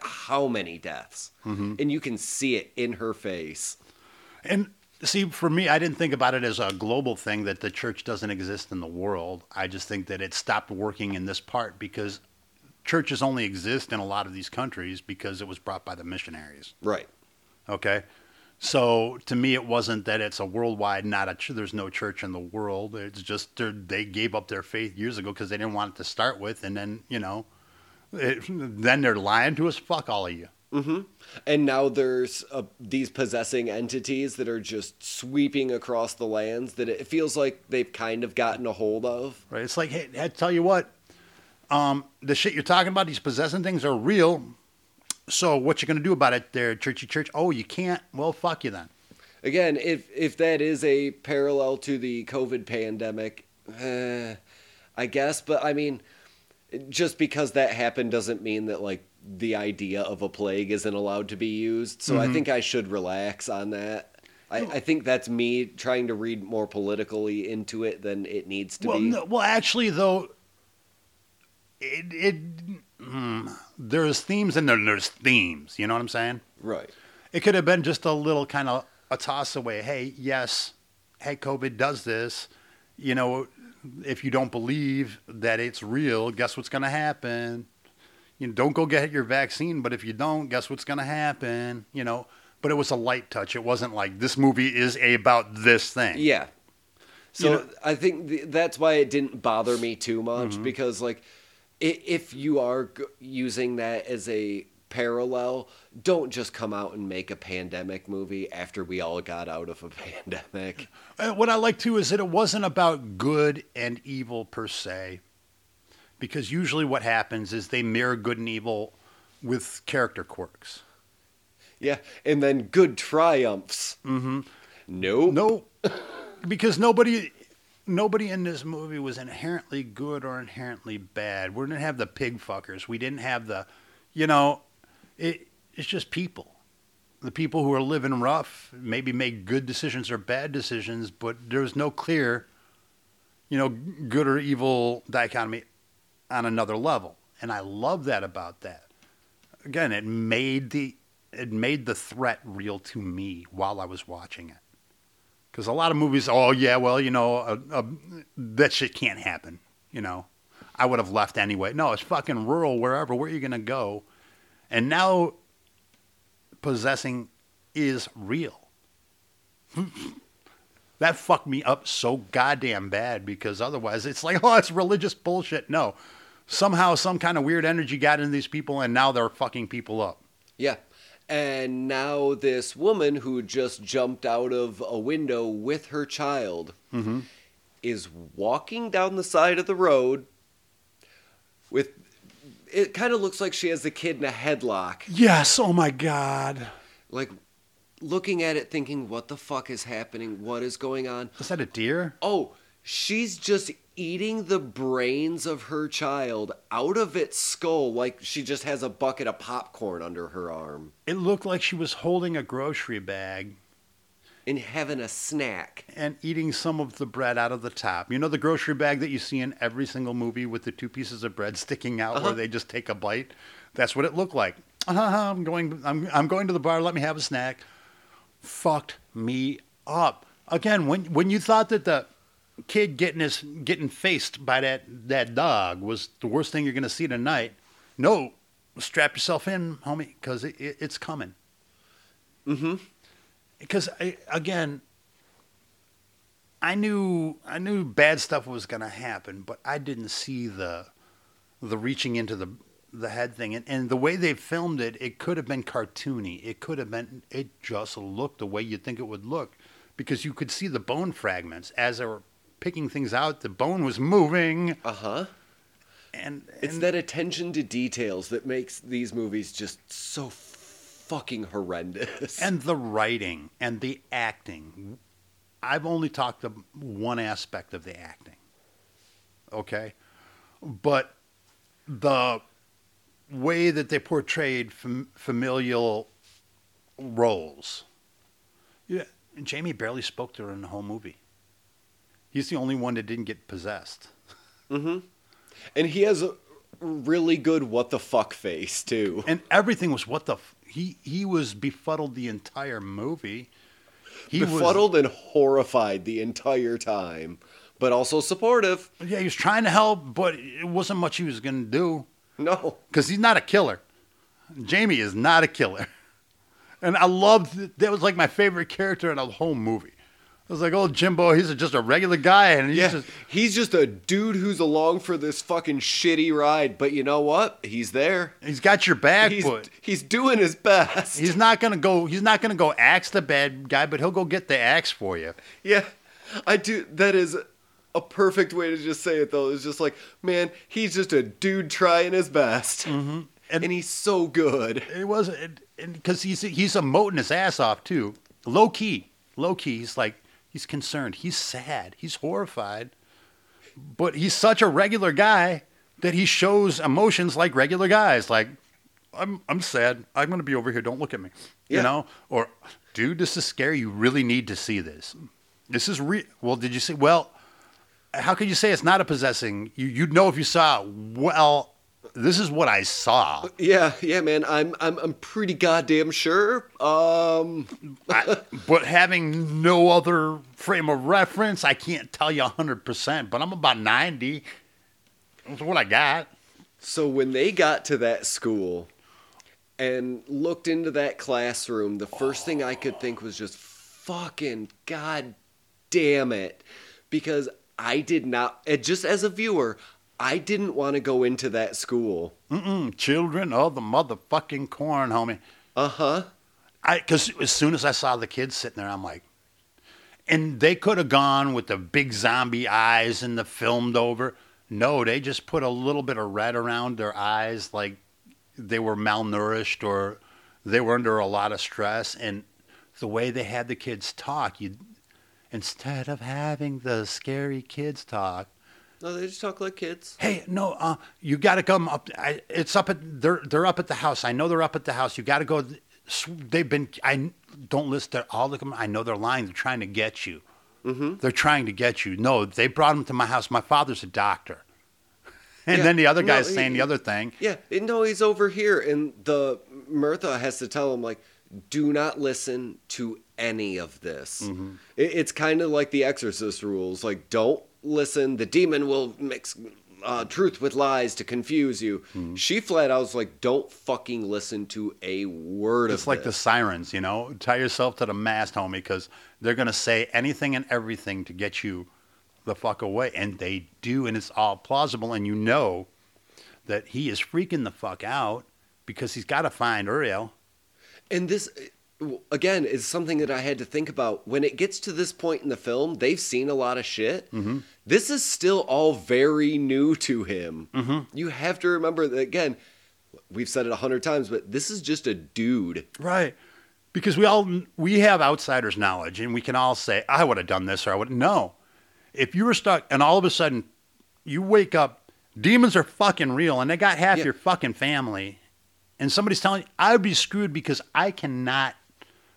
how many deaths, Mm-hmm. and you can see it in her face. And see, for me, I didn't think about it as a global thing that the church doesn't exist in the world. I just think that it stopped working in this part because churches only exist in a lot of these countries because it was brought by the missionaries. Right. Okay. So to me, it wasn't that it's a worldwide, not a, there's no church in the world. It's just they gave up their faith years ago because they didn't want it to start with. And then, you know, it, then they're lying to us. Fuck all of you. And now there's uh, these possessing entities that are just sweeping across the lands that it feels like they've kind of gotten a hold of. Right? It's like, hey, I tell you what, um, the shit you're talking about, these possessing things are real. So what you going to do about it there, churchy church? Oh, you can't? Well, fuck you then. Again, if if that is a parallel to the COVID pandemic, eh, I guess. But I mean, just because that happened doesn't mean that like the idea of a plague isn't allowed to be used. So I think I should relax on that. I, I think that's me trying to read more politically into it than it needs to well, be. no, well, actually, though, it, it hmm, there's themes and then there's themes. You know what I'm saying? Right. It could have been just a little kind of a toss away. Hey, yes, hey, COVID does this. You know, if you don't believe that it's real, guess what's going to happen? You know, don't go get your vaccine, but if you don't, guess what's going to happen? You know, but it was a light touch. It wasn't like this movie is about this thing. Yeah. So You know- I think th- that's why it didn't bother me too much mm-hmm. because like if you are using that as a parallel, don't just come out and make a pandemic movie after we all got out of a pandemic. Uh, What I like too is that it wasn't about good and evil per se, because usually what happens is they mirror good and evil with character quirks. Yeah, and then good triumphs. Mm-hmm. Nope. No, because nobody, nobody in this movie was inherently good or inherently bad. We didn't have the pig fuckers. We didn't have the, you know, it, it's just people. The people who are living rough maybe make good decisions or bad decisions, but there's no clear, you know, good or evil dichotomy on another level. And I love that about that. Again, it made the it made the threat real to me while I was watching it. Because a lot of movies, oh yeah, well you know, that shit can't happen. You know, I would have left anyway. No, it's fucking rural wherever. Where are you gonna go? And now, possessing is real. that fucked me up so goddamn bad because otherwise it's like, oh, it's religious bullshit. No, somehow some kind of weird energy got into these people and now they're fucking people up. Yeah. And now this woman who just jumped out of a window with her child mm-hmm. is walking down the side of the road with it kind of looks like she has the kid in a headlock Yes. Oh my god. like looking at it thinking what the fuck is happening what is going on Is that a deer? oh she's just eating the brains of her child out of its skull like she just has a bucket of popcorn under her arm It looked like she was holding a grocery bag and having a snack and eating some of the bread out of the top. You know the grocery bag that you see in every single movie with the two pieces of bread sticking out where Uh-huh. they just take a bite? That's what it looked like. Uh-huh, I'm going I'm I'm going to the bar, let me have a snack. Fucked me up. Again, when when you thought that the kid getting his getting faced by that that dog was the worst thing you're going to see tonight. No, strap yourself in, homie, cuz it, it, it's coming. mm-hmm because again, I knew I knew bad stuff was going to happen, but I didn't see the the reaching into the the head thing. And, and the way they filmed it it could have been cartoony. It could have been it just looked the way you'd think it would look because you could see the bone fragments. As they were picking things out the bone was moving. Uh huh. and, It's and that attention to details that makes these movies just so fucking horrendous. and the writing and the acting. I've only talked of one aspect of the acting. Okay? But the way that they portrayed fam- familial roles. Yeah, and Jamie barely spoke to her in the whole movie. He's the only one that didn't get possessed. Mm-hmm. And he has a really good what the fuck face too. And everything was what the f- he he was befuddled the entire movie. He was- Befuddled and horrified the entire time, but also supportive. Yeah, he was trying to help, but it wasn't much he was going to do No. because he's not a killer. Jamie is not a killer. And I loved that was like my favorite character in the whole movie. I was like, oh, Jimbo, he's just a regular guy. And he's Yeah, just, he's just a dude who's along for this fucking shitty ride, but you know what? He's there. he's got your back, He's but he's doing his best. he's not going to go, he's not going to go axe the bad guy, but he'll go get the axe for you. Yeah, I do. That is a perfect way to just say it, though. It's just like, man, he's just a dude trying his best, Mm-hmm. And- and, he's so good. It was because he's he's emoting his ass off too, low key, low key. He's like he's concerned, he's sad, he's horrified, but he's such a regular guy that he shows emotions like regular guys. Like I'm I'm sad. I'm gonna be over here. Don't look at me. You know, or dude, this is scary. You really need to see this. This is real. Well, did you see? Well, how could you say it's not a possessing? You you'd know if you saw. it. Well, this is what I saw. Yeah, yeah, man. I'm I'm I'm pretty goddamn sure. Um, I, but having no other frame of reference, I can't tell you 100%, but I'm about 90. That's what I got. so when they got to that school and looked into that classroom, the first thing I could think was just fucking god damn it, because I did not. and Just as a viewer, I didn't want to go into that school. Mm-mm, children of the motherfucking corn, homie. Uh huh. I Because as soon as I saw the kids sitting there, I'm like, and they could have gone with the big zombie eyes and the filmed over. No, they just put a little bit of red around their eyes, like they were malnourished or they were under a lot of stress. And the way they had the kids talk, you instead of having the scary kids talk, No, they just talk like kids. hey, no, uh, you got to come up. I, it's up at they're they're up at the house. I know they're up at the house. You got to go. They've been. I don't list their, all of them. I know they're lying. They're trying to get you. Mm-hmm. They're trying to get you. No, they brought him to my house. My father's a doctor. And Yeah. then the other No, guy's he- saying the other thing. Yeah, no, he's over here, and the Mirta has to tell him like, do not listen to any of this. Mm-hmm. It, it's kind of like the Exorcist rules, like don't listen. The demon will mix uh, truth with lies to confuse you. Mm-hmm. She flat out was like, don't fucking listen to a word It's like the sirens, you know. Tie yourself to the mast, homie, because they're gonna say anything and everything to get you the fuck away, and they do, and it's all plausible, and you know that he is freaking the fuck out because he's got to find Uriel. And this, again, is something that I had to think about. When it gets to this point in the film, they've seen a lot of shit. Mm-hmm. This is still all very new to him. Mm-hmm. You have to remember that, again, we've said it a hundred times, but this is just a dude. Right. Because we all we have outsiders knowledge and we can all say, I would have done this or I would no. If you were stuck and all of a sudden you wake up, demons are fucking real and they got half Yeah. your fucking family and somebody's telling you I would be screwed because I cannot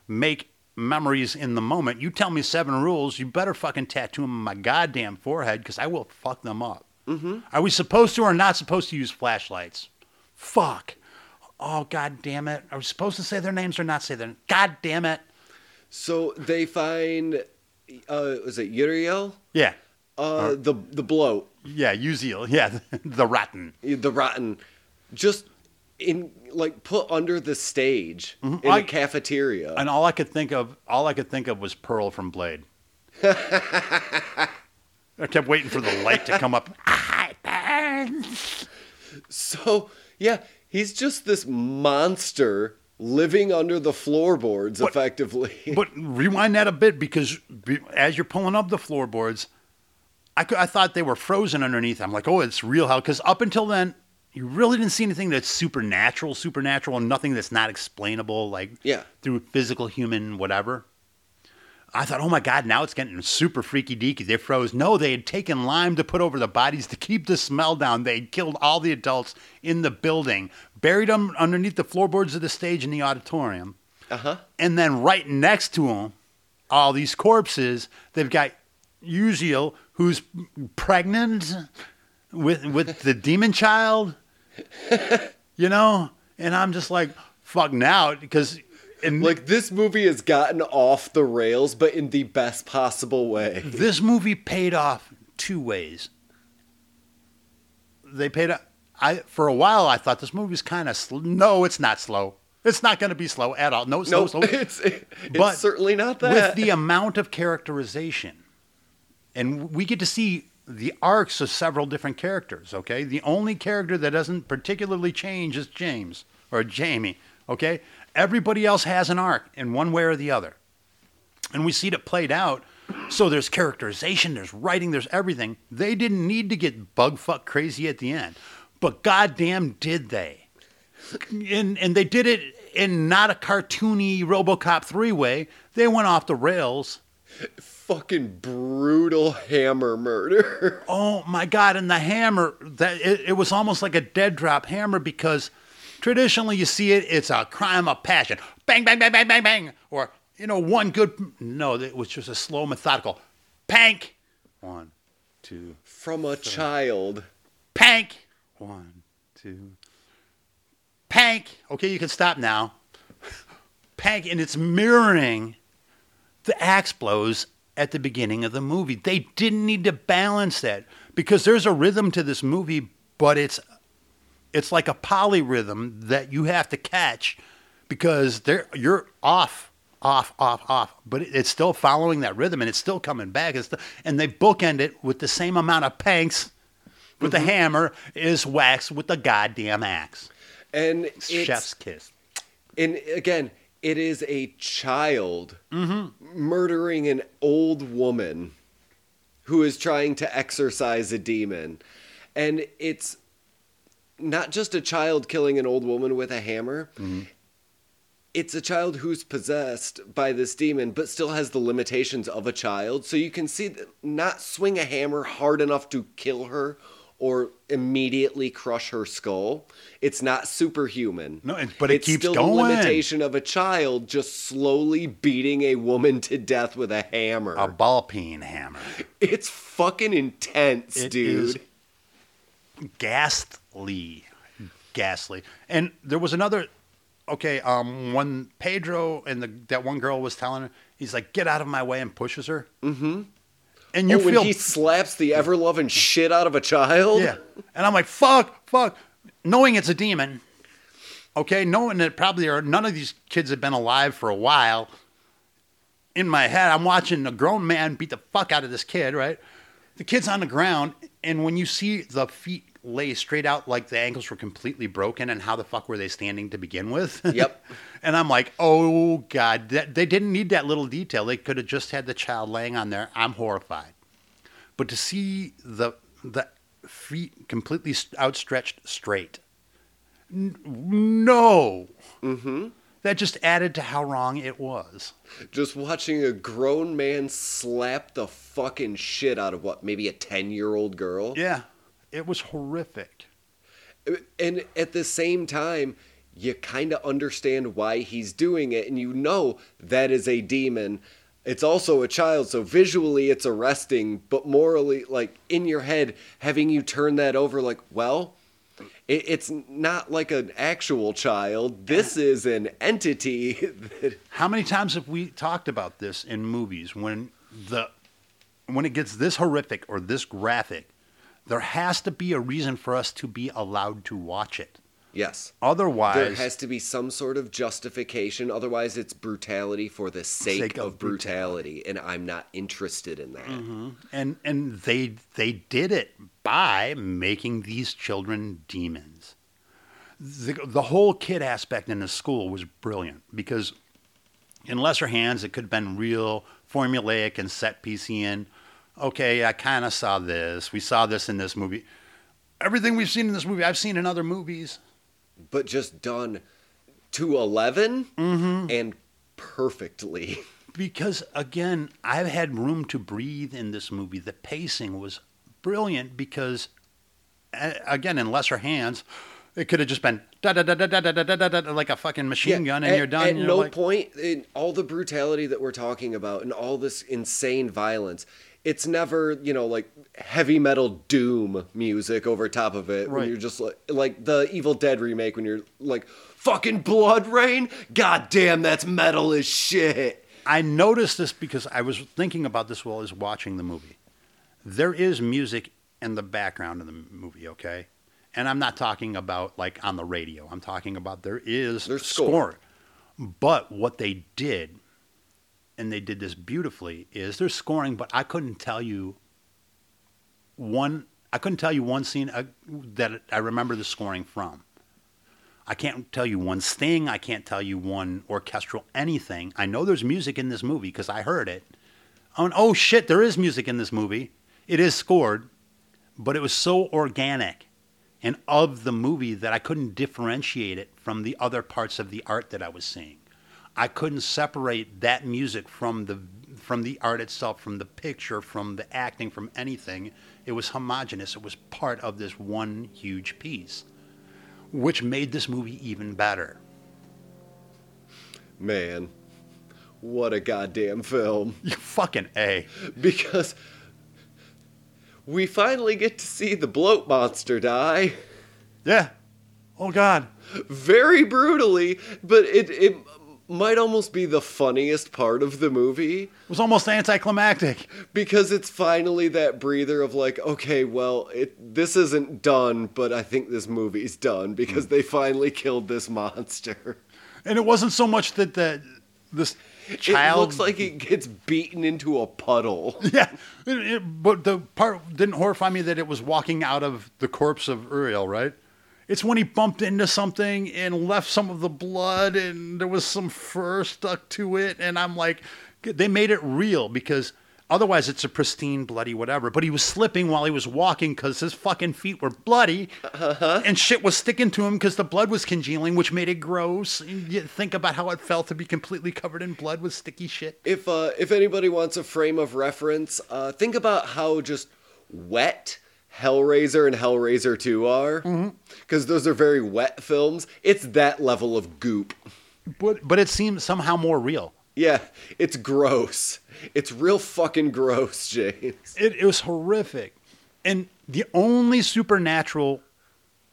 make memories in the moment. You tell me seven rules, you better fucking tattoo them on my goddamn forehead because I will fuck them up. Mm-hmm. Are we supposed to or not supposed to use flashlights? Fuck. Oh god damn it! Are we supposed to say their names or not say their? God damn it! So they find, uh, was it Uriel? Yeah, Uh, the the bloat, yeah. Uziel. Yeah, the rotten. the rotten, just in like put under the stage mm-hmm. in I- a cafeteria. And all I could think of, all I could think of was Pearl from Blade. I kept waiting for the light to come up. So yeah, he's just this monster living under the floorboards, But- effectively. But rewind that a bit because as you're pulling up the floorboards, I, I thought they were frozen underneath. I'm like, oh, it's real hell. Because up until then, you really didn't see anything that's supernatural, supernatural, and nothing that's not explainable, like Yeah. through physical human whatever. I thought, oh my God, now it's getting super freaky deaky. They froze. No, they had taken lime to put over the bodies to keep the smell down. They had killed all the adults in the building, buried them underneath the floorboards of the stage in the auditorium. uh huh. And then right next to them, all these corpses, they've got Uziel, who's pregnant with with the demon child. You know? And I'm just like, fuck now, because and Like this movie has gotten off the rails, but in the best possible way. this movie paid off two ways. They paid off. I for a while I thought this movie's kind of sl- no, it's not slow. It's not going to be slow at all. No, slow, No, slow. it's it's But certainly not that. with the amount of characterization, and we get to see the arcs of several different characters. Okay, the only character that doesn't particularly change is James or Jamie. Okay, everybody else has an arc in one way or the other, and we see it played out. So there's characterization, there's writing, there's everything. They didn't need to get bug fuck crazy at the end, but goddamn did they and and they did it in not a cartoony RoboCop three way. They went off the rails. Fucking brutal hammer murder. Oh my god! And the hammer that it, it was almost like a dead drop hammer because traditionally you see it, it's a crime of passion, bang bang bang bang bang bang, or you know one good. No, it was just a slow methodical, pank, one, two, From a child. pank, one, two, pank. Okay, you can stop now. Pank, and it's mirroring the axe blows at the beginning of the movie. They didn't need to balance that because there's a rhythm to this movie, but it's it's like a polyrhythm that you have to catch because there you're off, off, off, off, but it's still following that rhythm and it's still coming back. It's still, and they bookend it with the same amount of panks with the mm-hmm. hammer is waxed with the goddamn axe. And Chef's kiss. and again, it is a child Mm-hmm. murdering an old woman who is trying to exorcise a demon. And it's not just a child killing an old woman with a hammer. Mm-hmm. It's a child who's possessed by this demon, but still has the limitations of a child. So you can see that not swing a hammer hard enough to kill her or immediately crush her skull. It's not superhuman. No, but it it's keeps still going. the limitation of a child just slowly beating a woman to death with a hammer. A ball peen hammer. it's fucking intense, It dude. is ghastly, ghastly. And there was another. Okay, um, when Pedro and the that one girl was telling her, he's like, "Get out of my way," and pushes her. Mm-hmm. And you oh, when feel he slaps the ever loving shit out of a child. yeah, and I'm like, "Fuck, fuck," knowing it's a demon. Okay, knowing that probably are none of these kids have been alive for a while. In my head, I'm watching a grown man beat the fuck out of this kid. Right, the kid's on the ground, and when you see the feet lay straight out like the ankles were completely broken, and how the fuck were they standing to begin with? Yep. and I'm like, oh god, that, they didn't need that little detail. They could have just had the child laying on there. I'm horrified. But to see the the feet completely outstretched straight, n- no. Mm-hmm. That just added to how wrong it was. Just watching a grown man slap the fucking shit out of what, maybe a 10 year old girl? Yeah, it was horrific. And at the same time, you kind of understand why he's doing it, and you know that is a demon. It's also a child, so visually it's arresting, but morally, like in your head, having you turn that over, like, well, it, it's not like an actual child. This uh-huh. is an entity that How many times have we talked about this in movies when the when it gets this horrific or this graphic, there has to be a reason for us to be allowed to watch it. Yes. Otherwise, There has to be some sort of justification. Otherwise, it's brutality for the sake, Sake of of brutality, and I'm not interested in that. Mm-hmm. and and they they did it by making these children demons. The the whole kid aspect in the school was brilliant because in lesser hands it could have been real formulaic and set piecey okay, I kind of saw this. We saw this in this movie. Everything we've seen in this movie, I've seen in other movies. But just done to 11 Mm-hmm. and perfectly. because again, I've had room to breathe in this movie. The pacing was brilliant because, uh, again, in lesser hands, it could have just been da da da da da da da da da like a fucking machine gun, and at, you're done. At You're no like- point in all the brutality that we're talking about and all this insane violence, it's never, you know, like heavy metal doom music over top of it. right. When you're just like, like the Evil Dead remake when you're like, fucking blood rain? God damn, that's metal as shit. I noticed this because I was thinking about this while I was watching the movie. There is music in the background of the movie, okay? And I'm not talking about like on the radio. I'm talking about there is There's score. score. But what they did, and they did this beautifully, is there's scoring, but I couldn't tell you one. I couldn't tell you one scene uh, that I remember the scoring from. I can't tell you one sting. I can't tell you one orchestral anything. I know there's music in this movie because I heard it. Oh, oh shit, there is music in this movie. It is scored, but it was so organic and of the movie that I couldn't differentiate it from the other parts of the art that I was seeing. I couldn't separate that music from the from the art itself, from the picture, from the acting, from anything. It was homogenous. It was part of this one huge piece, which made this movie even better. Man, what a goddamn film. You fucking a. Because we finally get to see the bloat monster die. Yeah. Oh God. very brutally, but it it might almost be the funniest part of the movie It was almost anticlimactic. because it's finally that breather of like, okay, well, it this isn't done, but I think this movie's done because hmm. they finally killed this monster. And it wasn't so much that the this child It looks like it gets beaten into a puddle. Yeah, it- it- but the part didn't horrify me that it was walking out of the corpse of Uriel, right? It's when he bumped into something and left some of the blood, and there was some fur stuck to it, and I'm like, they made it real because otherwise it's a pristine, bloody whatever. But he was slipping while he was walking because his fucking feet were bloody, and shit was sticking to him because the blood was congealing, which made it gross. You think about how it felt to be completely covered in blood with sticky shit. If uh, if anybody wants a frame of reference, uh, think about how just wet Hellraiser and Hellraiser 2 are. Mm-hmm. Because those are very wet films. It's that level of goop. But but it seems somehow more real. Yeah, it's gross. It's real fucking gross, James. It, it was horrific. And the only supernatural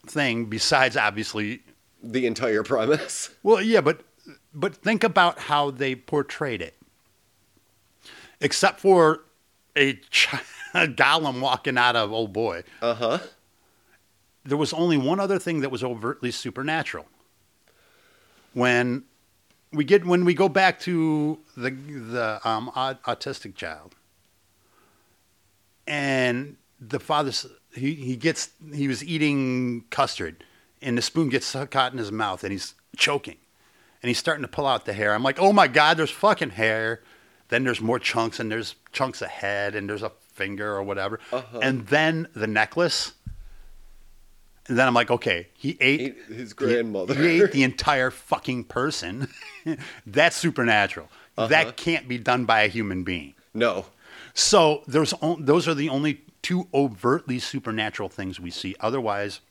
thing besides obviously The entire premise. well yeah, but but think about how they portrayed it. Except for a, ch- a golem walking out of old boy, Uh huh. there was only one other thing that was overtly supernatural. When we get when we go back to the the um, autistic child, and the father he he gets he was eating custard, and the spoon gets caught in his mouth, and he's choking, and he's starting to pull out the hair. I'm like, oh my god, there's fucking hair. Then there's more chunks, and there's chunks of head, and there's a finger or whatever, Uh-huh. and then the necklace. And then I'm like, okay, he ate He- his he- grandmother. He, ate the entire fucking person. That's supernatural. Uh-huh. That can't be done by a human being. No. So there's those are the only two overtly supernatural things we see. Otherwise,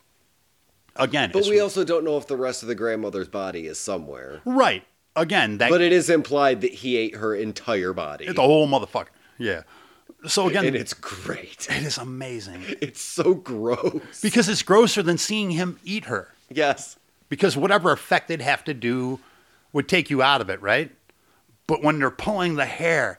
again, But we also don't know if the rest of the grandmother's body is somewhere. right again that But it is implied that he ate her entire body. the whole motherfucker. Yeah. So again, and it's great. it is amazing It's so gross. because it's grosser than seeing him eat her. yes. because whatever effect they'd have to do would take you out of it, right? But when they're pulling the hair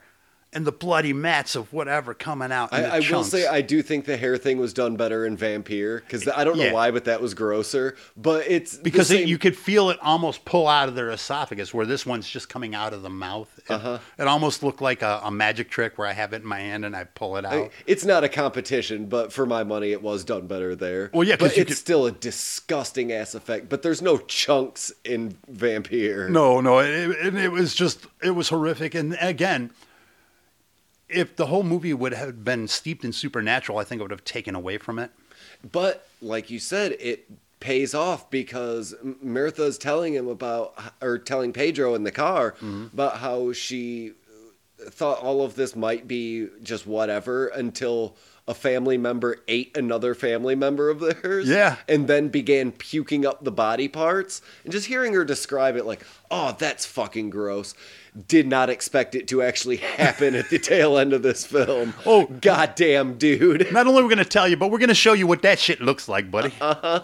and the bloody mats of whatever coming out. in I, I will say I do think the hair thing was done better in Vampire because I don't know Yeah. why, but that was grosser. But it's because it, you could feel it almost pull out of their esophagus, where this one's just coming out of the mouth. It, Uh-huh. it almost looked like a, a magic trick where I have it in my hand and I pull it out. I- it's not a competition, but for my money, it was done better there. Well, yeah, but it's could- still a disgusting ass effect. But there's no chunks in Vampire. No, no, it, it, it was just it was horrific. And again, if the whole movie would have been steeped in supernatural, I think it would have taken away from it. But like you said, it pays off because Mirta's telling him about, or telling Pedro in the car Mm-hmm. about how she thought all of this might be just whatever until a family member ate another family member of theirs. Yeah. And then began puking up the body parts. And just hearing her describe it like, oh, that's fucking gross. Did not expect it to actually happen at the tail end of this film. Oh. goddamn, dude. Not only are we going to tell you, but we're going to show you what that shit looks like, buddy. Uh-huh.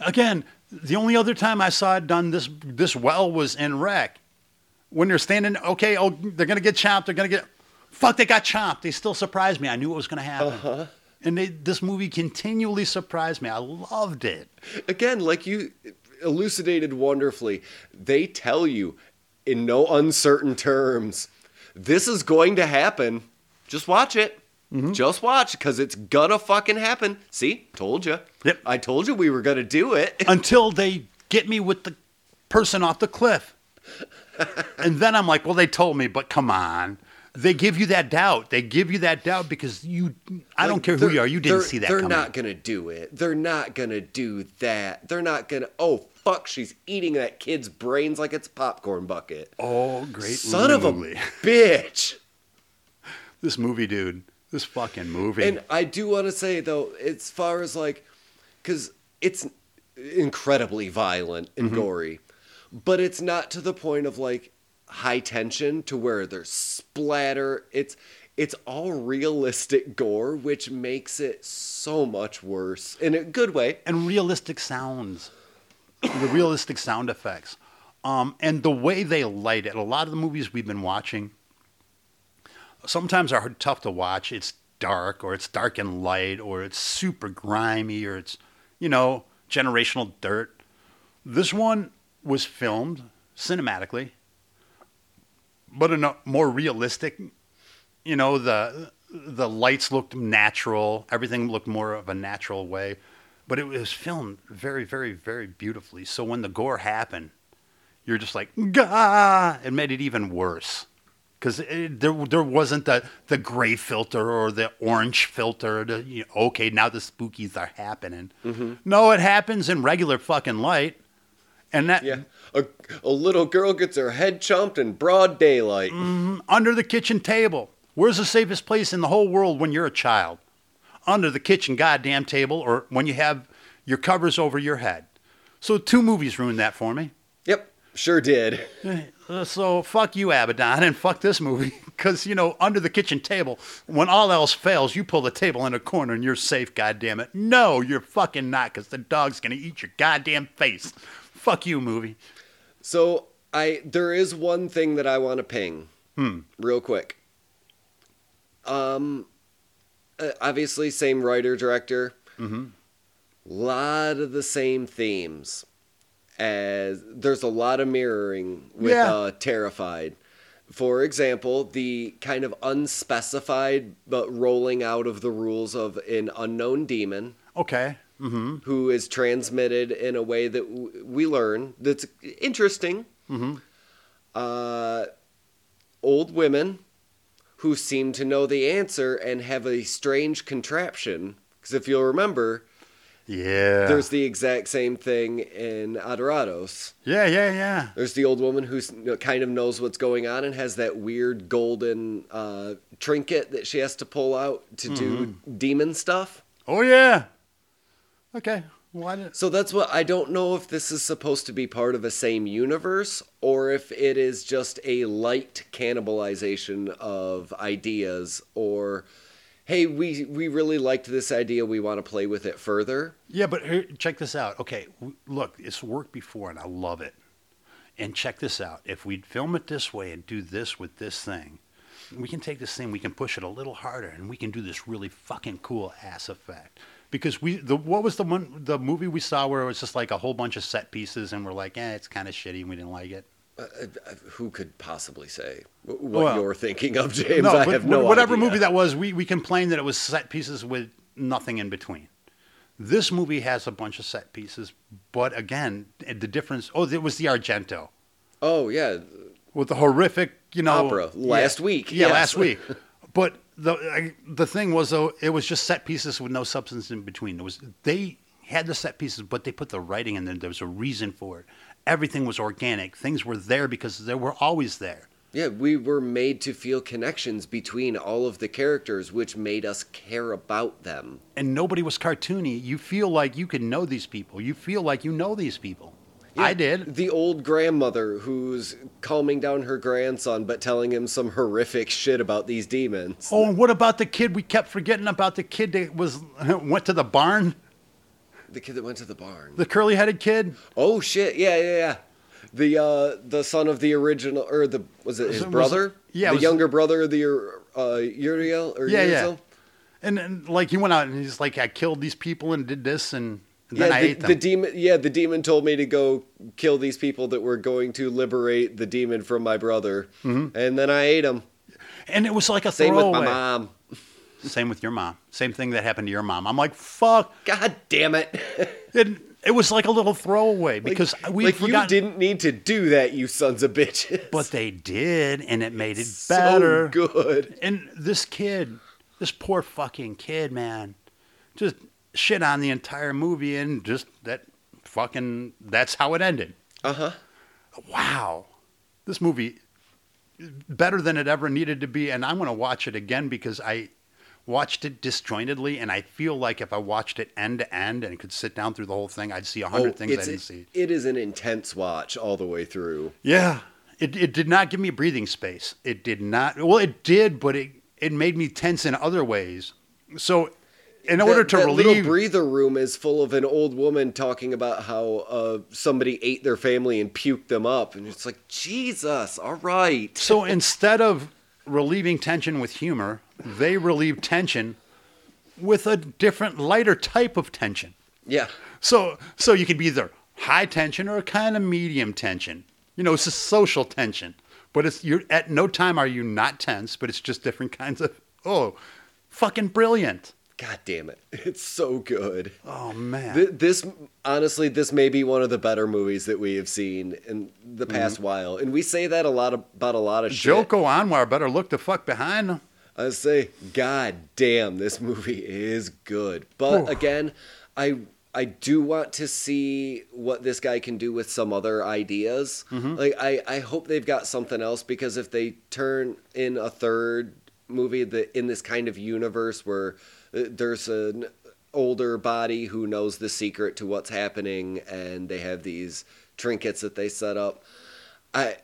Again, the only other time I saw it done this this well was in Wreck. When they're standing, okay, oh, they're going to get chopped. They're going to get, fuck, they got chopped. They still surprised me. I knew it was going to happen. Uh-huh. And they, this movie continually surprised me. I loved it. again, like you elucidated wonderfully, they tell you in no uncertain terms, this is going to happen. Just watch it. Mm-hmm. Just watch because it's gonna fucking happen. See, told you. Yep. I told you we were gonna do it. until they get me with the person off the cliff. and then I'm like, well, they told me, but come on. They give you that doubt. They give you that doubt because you, I don't care who you are, you didn't see that They're coming. not gonna do it. They're not gonna do that. They're not gonna. Oh fuck! She's eating that kid's brains like it's a popcorn bucket. oh, great. Son of a bitch. This movie, dude. This fucking movie. And I do want to say though, as far as like, because it's incredibly violent and Mm-hmm. gory, but it's not to the point of like high tension to where there's splatter. It's it's all realistic gore, which makes it so much worse in a good way. and realistic sounds, the realistic sound effects, um, and the way they light it. A lot of the movies we've been watching sometimes are tough to watch. It's dark, or it's dark and light, or it's super grimy, or it's you know generational dirt. This one was filmed cinematically, but in a more realistic. You know the the lights looked natural. Everything looked more of a natural way, but it was filmed very, very, very beautifully. So when the gore happened, you're just like, Gah! It made it even worse because there there wasn't the the gray filter or the orange filter. The, you know, okay, now the spookies are happening. Mm-hmm. No, it happens in regular fucking light, and that Yeah, a, a little girl gets her head chomped in broad daylight. under the kitchen table. Where's the safest place in the whole world when you're a child? Under the kitchen goddamn table or when you have your covers over your head. So two movies ruined that for me. Yep, sure did. Uh, So fuck you, Abaddon, and fuck this movie. Because, you know, under the kitchen table, when all else fails, you pull the table in a corner and you're safe, goddamn it. No, you're fucking not, because the dog's going to eat your goddamn face. Fuck you, movie. So I there is one thing that I want to ping, Hmm. real quick. Um, uh, obviously same writer director. Mm-hmm. Lot of the same themes. As there's a lot of mirroring with Yeah. uh, Terrified. For example, the kind of unspecified but rolling out of the rules of an unknown demon Okay. Mm-hmm. who is transmitted in a way that w- we learn that's interesting. Mhm. Uh, old women who seem to know the answer and have a strange contraption. Because if you'll remember, Yeah. there's the exact same thing in Aterrados. yeah, yeah, yeah. There's the old woman who kind of knows what's going on and has that weird golden uh, trinket that she has to pull out to do demon stuff. Oh, yeah. Okay. Why did... So that's what I don't know if this is supposed to be part of the same universe or if it is just a light cannibalization of ideas or hey, we we really liked this idea, we want to play with it further. Yeah, but here, check this out. Okay, look, it's worked before, and I love it. And check this out: if we'd film it this way and do this with this thing, we can take this thing, we can push it a little harder, and we can do this really fucking cool ass effect. Because we, the what was the one, the movie we saw where it was just like a whole bunch of set pieces, and we're like, eh, it's kind of shitty, and we didn't like it. Uh, uh, who could possibly say what Well, you're thinking of, James? no, I have no whatever idea. movie that was, we, we complained that it was set pieces with nothing in between. This movie has a bunch of set pieces, but again, the difference. Oh, it was the Argento Oh yeah, with the horrific, you know, Opera, last week, Yeah, yes. last week. But the I, the thing was though, it was just set pieces with no substance in between. There was they had the set pieces, but they put the writing in there. There was a reason for it. Everything was organic. Things were there because they were always there. yeah. We were made to feel connections between all of the characters, which made us care about them. and nobody was cartoony. You feel like you can know these people. You feel like you know these people. I did. The old grandmother who's calming down her grandson, but telling him some horrific shit about these demons. Oh, and what about the kid? We kept forgetting about the kid that was went to the barn. The kid that went to the barn. The curly-headed kid. Oh shit! Yeah, yeah, yeah. The uh, the son of the original, or the was it his Was brother? yeah, the was- younger brother of the uh, Uriel or Yeah, yeah. Uriel? And, and like he went out and he's like, I killed these people and did this and, and Yeah, then I the, ate them. the demon. Yeah, the demon told me to go kill these people that were going to liberate the demon from my brother, Mm-hmm. and then I ate him. and it was like a throwaway. Same with my mom. Same with your mom. Same thing that happened to your mom. I'm like, fuck. God damn it! It, it was like a little throwaway because we like forgot. you didn't need to do that, you sons of bitches. But they did, and it made it so better. good. And this kid, this poor fucking kid, man, just shit on the entire movie and just that fucking that's how it ended. Uh huh. Wow. This movie better than it ever needed to be and I'm going to watch it again because I watched it disjointedly and I feel like if I watched it end to end and could sit down through the whole thing I'd see a hundred things I Oh, didn't see. it is an intense watch all the way through. Yeah. It, it did not give me breathing space. It did not. Well, it did, but it, it made me tense in other ways. So, in order that, to that little breather room is full of an old woman talking about how uh, somebody ate their family and puked them up, and it's like Jesus, all right. so, instead of relieving tension with humor, they relieve tension with a different, lighter type of tension. Yeah, So, so you could be either high tension or a kind of medium tension. You know, it's a social tension, but it's you're at no time are you not tense, but it's just different kinds of oh, fucking brilliant. God damn it, it's so good. Oh man, Th- This honestly, this may be one of the better movies that we have seen in the mm-hmm. past while, and we say that a lot about a lot of shit. Joko Anwar better look the fuck behind him. I say, God damn, this movie is good. But again, I I do want to see what this guy can do with some other ideas. Mm-hmm. Like I, I hope they've got something else because if they turn in a third movie that in this kind of universe where there's an older body who knows the secret to what's happening and they have these trinkets that they set up. I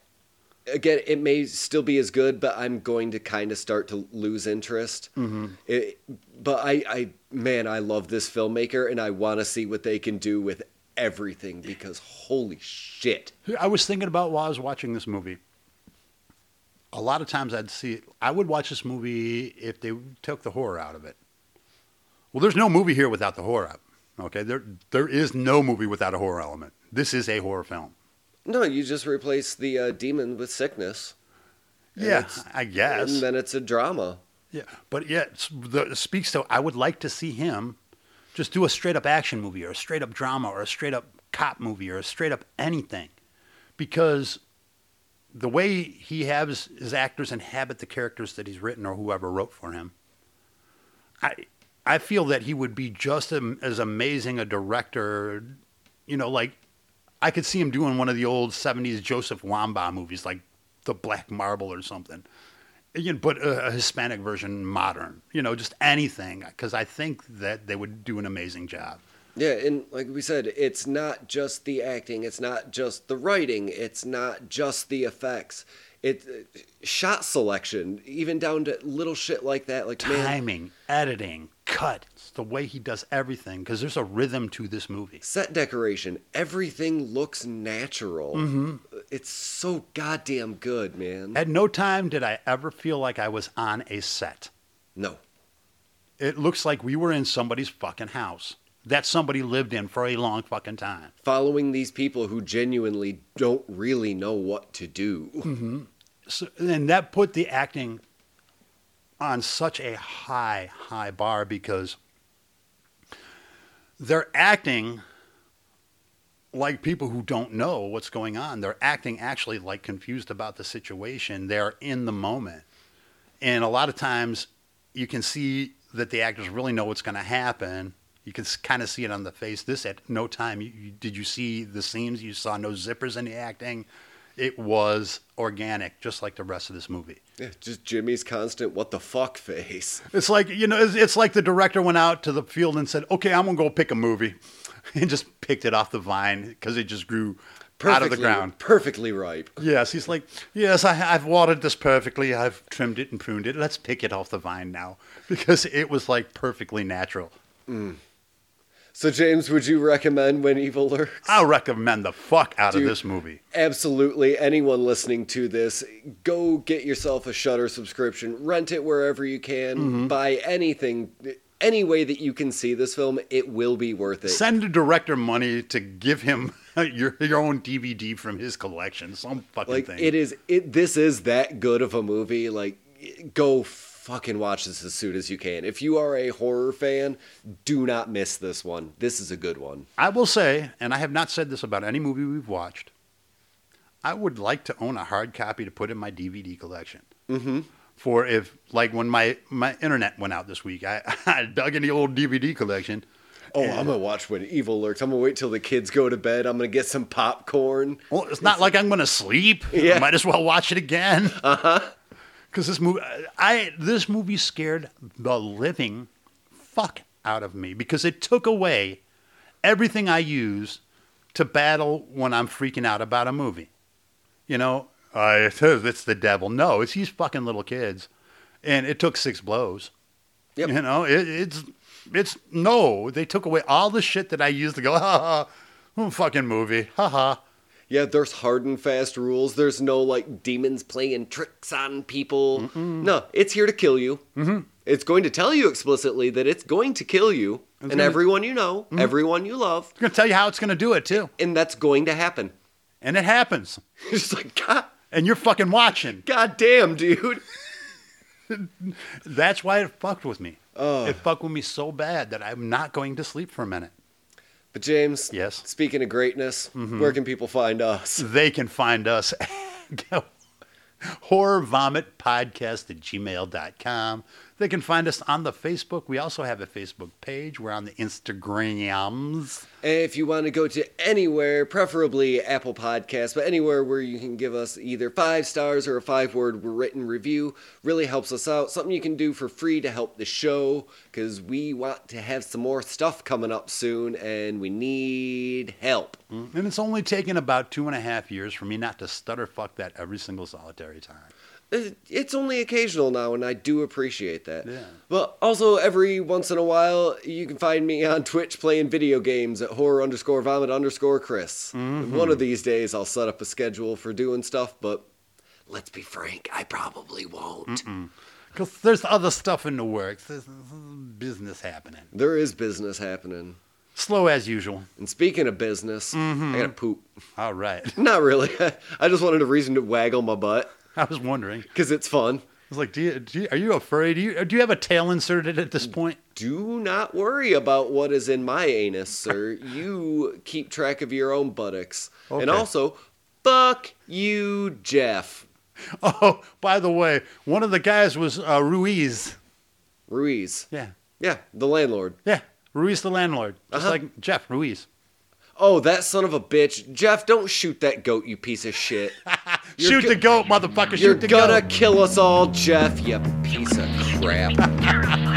again, it may still be as good, but I'm going to kind of start to lose interest. Mm-hmm. It, but I, I, man, I love this filmmaker, and I want to see what they can do with everything because holy shit! I was thinking about while I was watching this movie. A lot of times I'd see, I would watch this movie if they took the horror out of it. Well, there's no movie here without the horror. Okay, there there is no movie without a horror element. This is a horror film. No, you just replace the uh, demon with sickness. Yeah, I guess. and then it's a drama. Yeah, but yeah, it's, the, it speaks to. I would like to see him just do a straight up action movie or a straight up drama or a straight up cop movie or a straight up anything, because the way he has his actors inhabit the characters that he's written or whoever wrote for him, I I feel that he would be just as amazing a director. You know, like I could see him doing one of the old '70s Joseph Wambaugh movies, like The Black Marble or something you know, but a, a Hispanic version, modern. You know, just anything, because I think that they would do an amazing job. Yeah, and like we said, it's not just the acting, it's not just the writing, it's not just the effects. It shot selection, even down to little shit like that. Like man, Timing, editing, cuts, the way he does everything, because there's a rhythm to this movie. set decoration, everything looks natural. Mm-hmm. It's so goddamn good, man. At no time did I ever feel like I was on a set. No, It looks like we were in somebody's fucking house that somebody lived in for a long fucking time. following these people who genuinely don't really know what to do. Mm-hmm. So, and that put the acting on such a high, high bar because they're acting like people who don't know what's going on. They're acting actually like confused about the situation. They're in the moment. And a lot of times you can see that the actors really know what's going to happen. You can kind of see it on the face. This at no time. You, you, did you see the seams? You saw no zippers in the acting. It was organic, just like the rest of this movie. Yeah, just Jimmy's constant what the fuck face. It's like you know, it's, it's like the director went out to the field and said, "Okay, I'm gonna go pick a movie," and just picked it off the vine because it just grew out of the ground. Perfectly ripe. Yes, he's like, "Yes, I, I've watered this perfectly. I've trimmed it and pruned it. Let's pick it off the vine now," because it was like perfectly natural. Mm. So, James, would you recommend When Evil Lurks? I recommend the fuck out Dude. of this movie. Absolutely. Anyone listening to this, go get yourself a Shudder subscription, rent it wherever you can, Mm-hmm. buy anything, any way that you can see this film. It will be worth it. Send the director money to give him your your own DVD from his collection. Some fucking like thing. it is. It this is that good of a movie. Like, go fucking watch this as soon as you can. If you are a horror fan, do not miss this one. This is a good one. I will say, and I have not said this about any movie we've watched, I would like to own a hard copy to put in my DVD collection. Mm-hmm. For if, like, when my, my internet went out this week, I, I dug in the old DVD collection. Oh, I'm gonna watch When Evil Lurks. I'm gonna wait till the kids go to bed. I'm gonna get some popcorn. Well, it's not like I'm going to sleep. Yeah. Might as well watch it again. Uh huh. Because this movie, I this movie scared the living fuck out of me because it took away everything I use to battle when I'm freaking out about a movie. You know, uh, it is, it's the devil. No, it's these fucking little kids, and it took six blows. Yep. You know, it, it's it's no. They took away all the shit that I used to go, ha ha, fucking movie, ha ha. Yeah, there's hard and fast rules. There's no like demons playing tricks on people. No, it's here to kill you. Mm-hmm. It's going to tell you explicitly that it's going to kill you and gonna- everyone you know, everyone you love, I'm gonna tell you how it's gonna do it too, and that's going to happen. and it happens, It's like God, and you're fucking watching. God damn, dude. That's why it fucked with me. It fucked with me so bad that I'm not going to sleep for a minute. But James, Yes? Mm-hmm. Speaking of greatness, where can people find us? They can find us at horror vomit podcast at gmail.com. They can find us on the Facebook. We also have a Facebook page. We're on the Instagrams. If you want to go to anywhere, preferably Apple Podcasts, but anywhere where you can give us either five stars or a five word written review, really helps us out. Something you can do for free to help the show, because we want to have some more stuff coming up soon and we need help. Mm, and it's only taken about two and a half years for me not to stutter fuck that every single solitary time. It- It's only occasional now, and I do appreciate that. Yeah. But also, every once in a while, you can find me on Twitch playing video games at horror underscore vomit underscore Chris. Mm-hmm. One of these days, I'll set up a schedule for doing stuff, but let's be frank, I probably won't. Because there's other stuff in the works. There's business happening. There is business happening. Slow as usual. And speaking of business, Mm-hmm. I gotta poop. All right. Not really. I just wanted a reason to waggle my butt I was wondering. because it's fun. I was like, do you, do you, are you afraid? Do you, do you have a tail inserted at this point? Do not worry about what is in my anus, sir. you keep track of your own buttocks. And also, fuck you, Jeff. Oh, by the way, one of the guys was uh, Ruiz. Ruiz. Yeah. Yeah, the landlord. Yeah. Ruiz the landlord. Just Uh-huh. like Jeff Ruiz. Oh, that son of a bitch. Jeff, don't shoot that goat, you piece of shit. Shoot go- the goat, motherfucker. You're Shoot the gonna kill us all, Jeff, you piece of crap.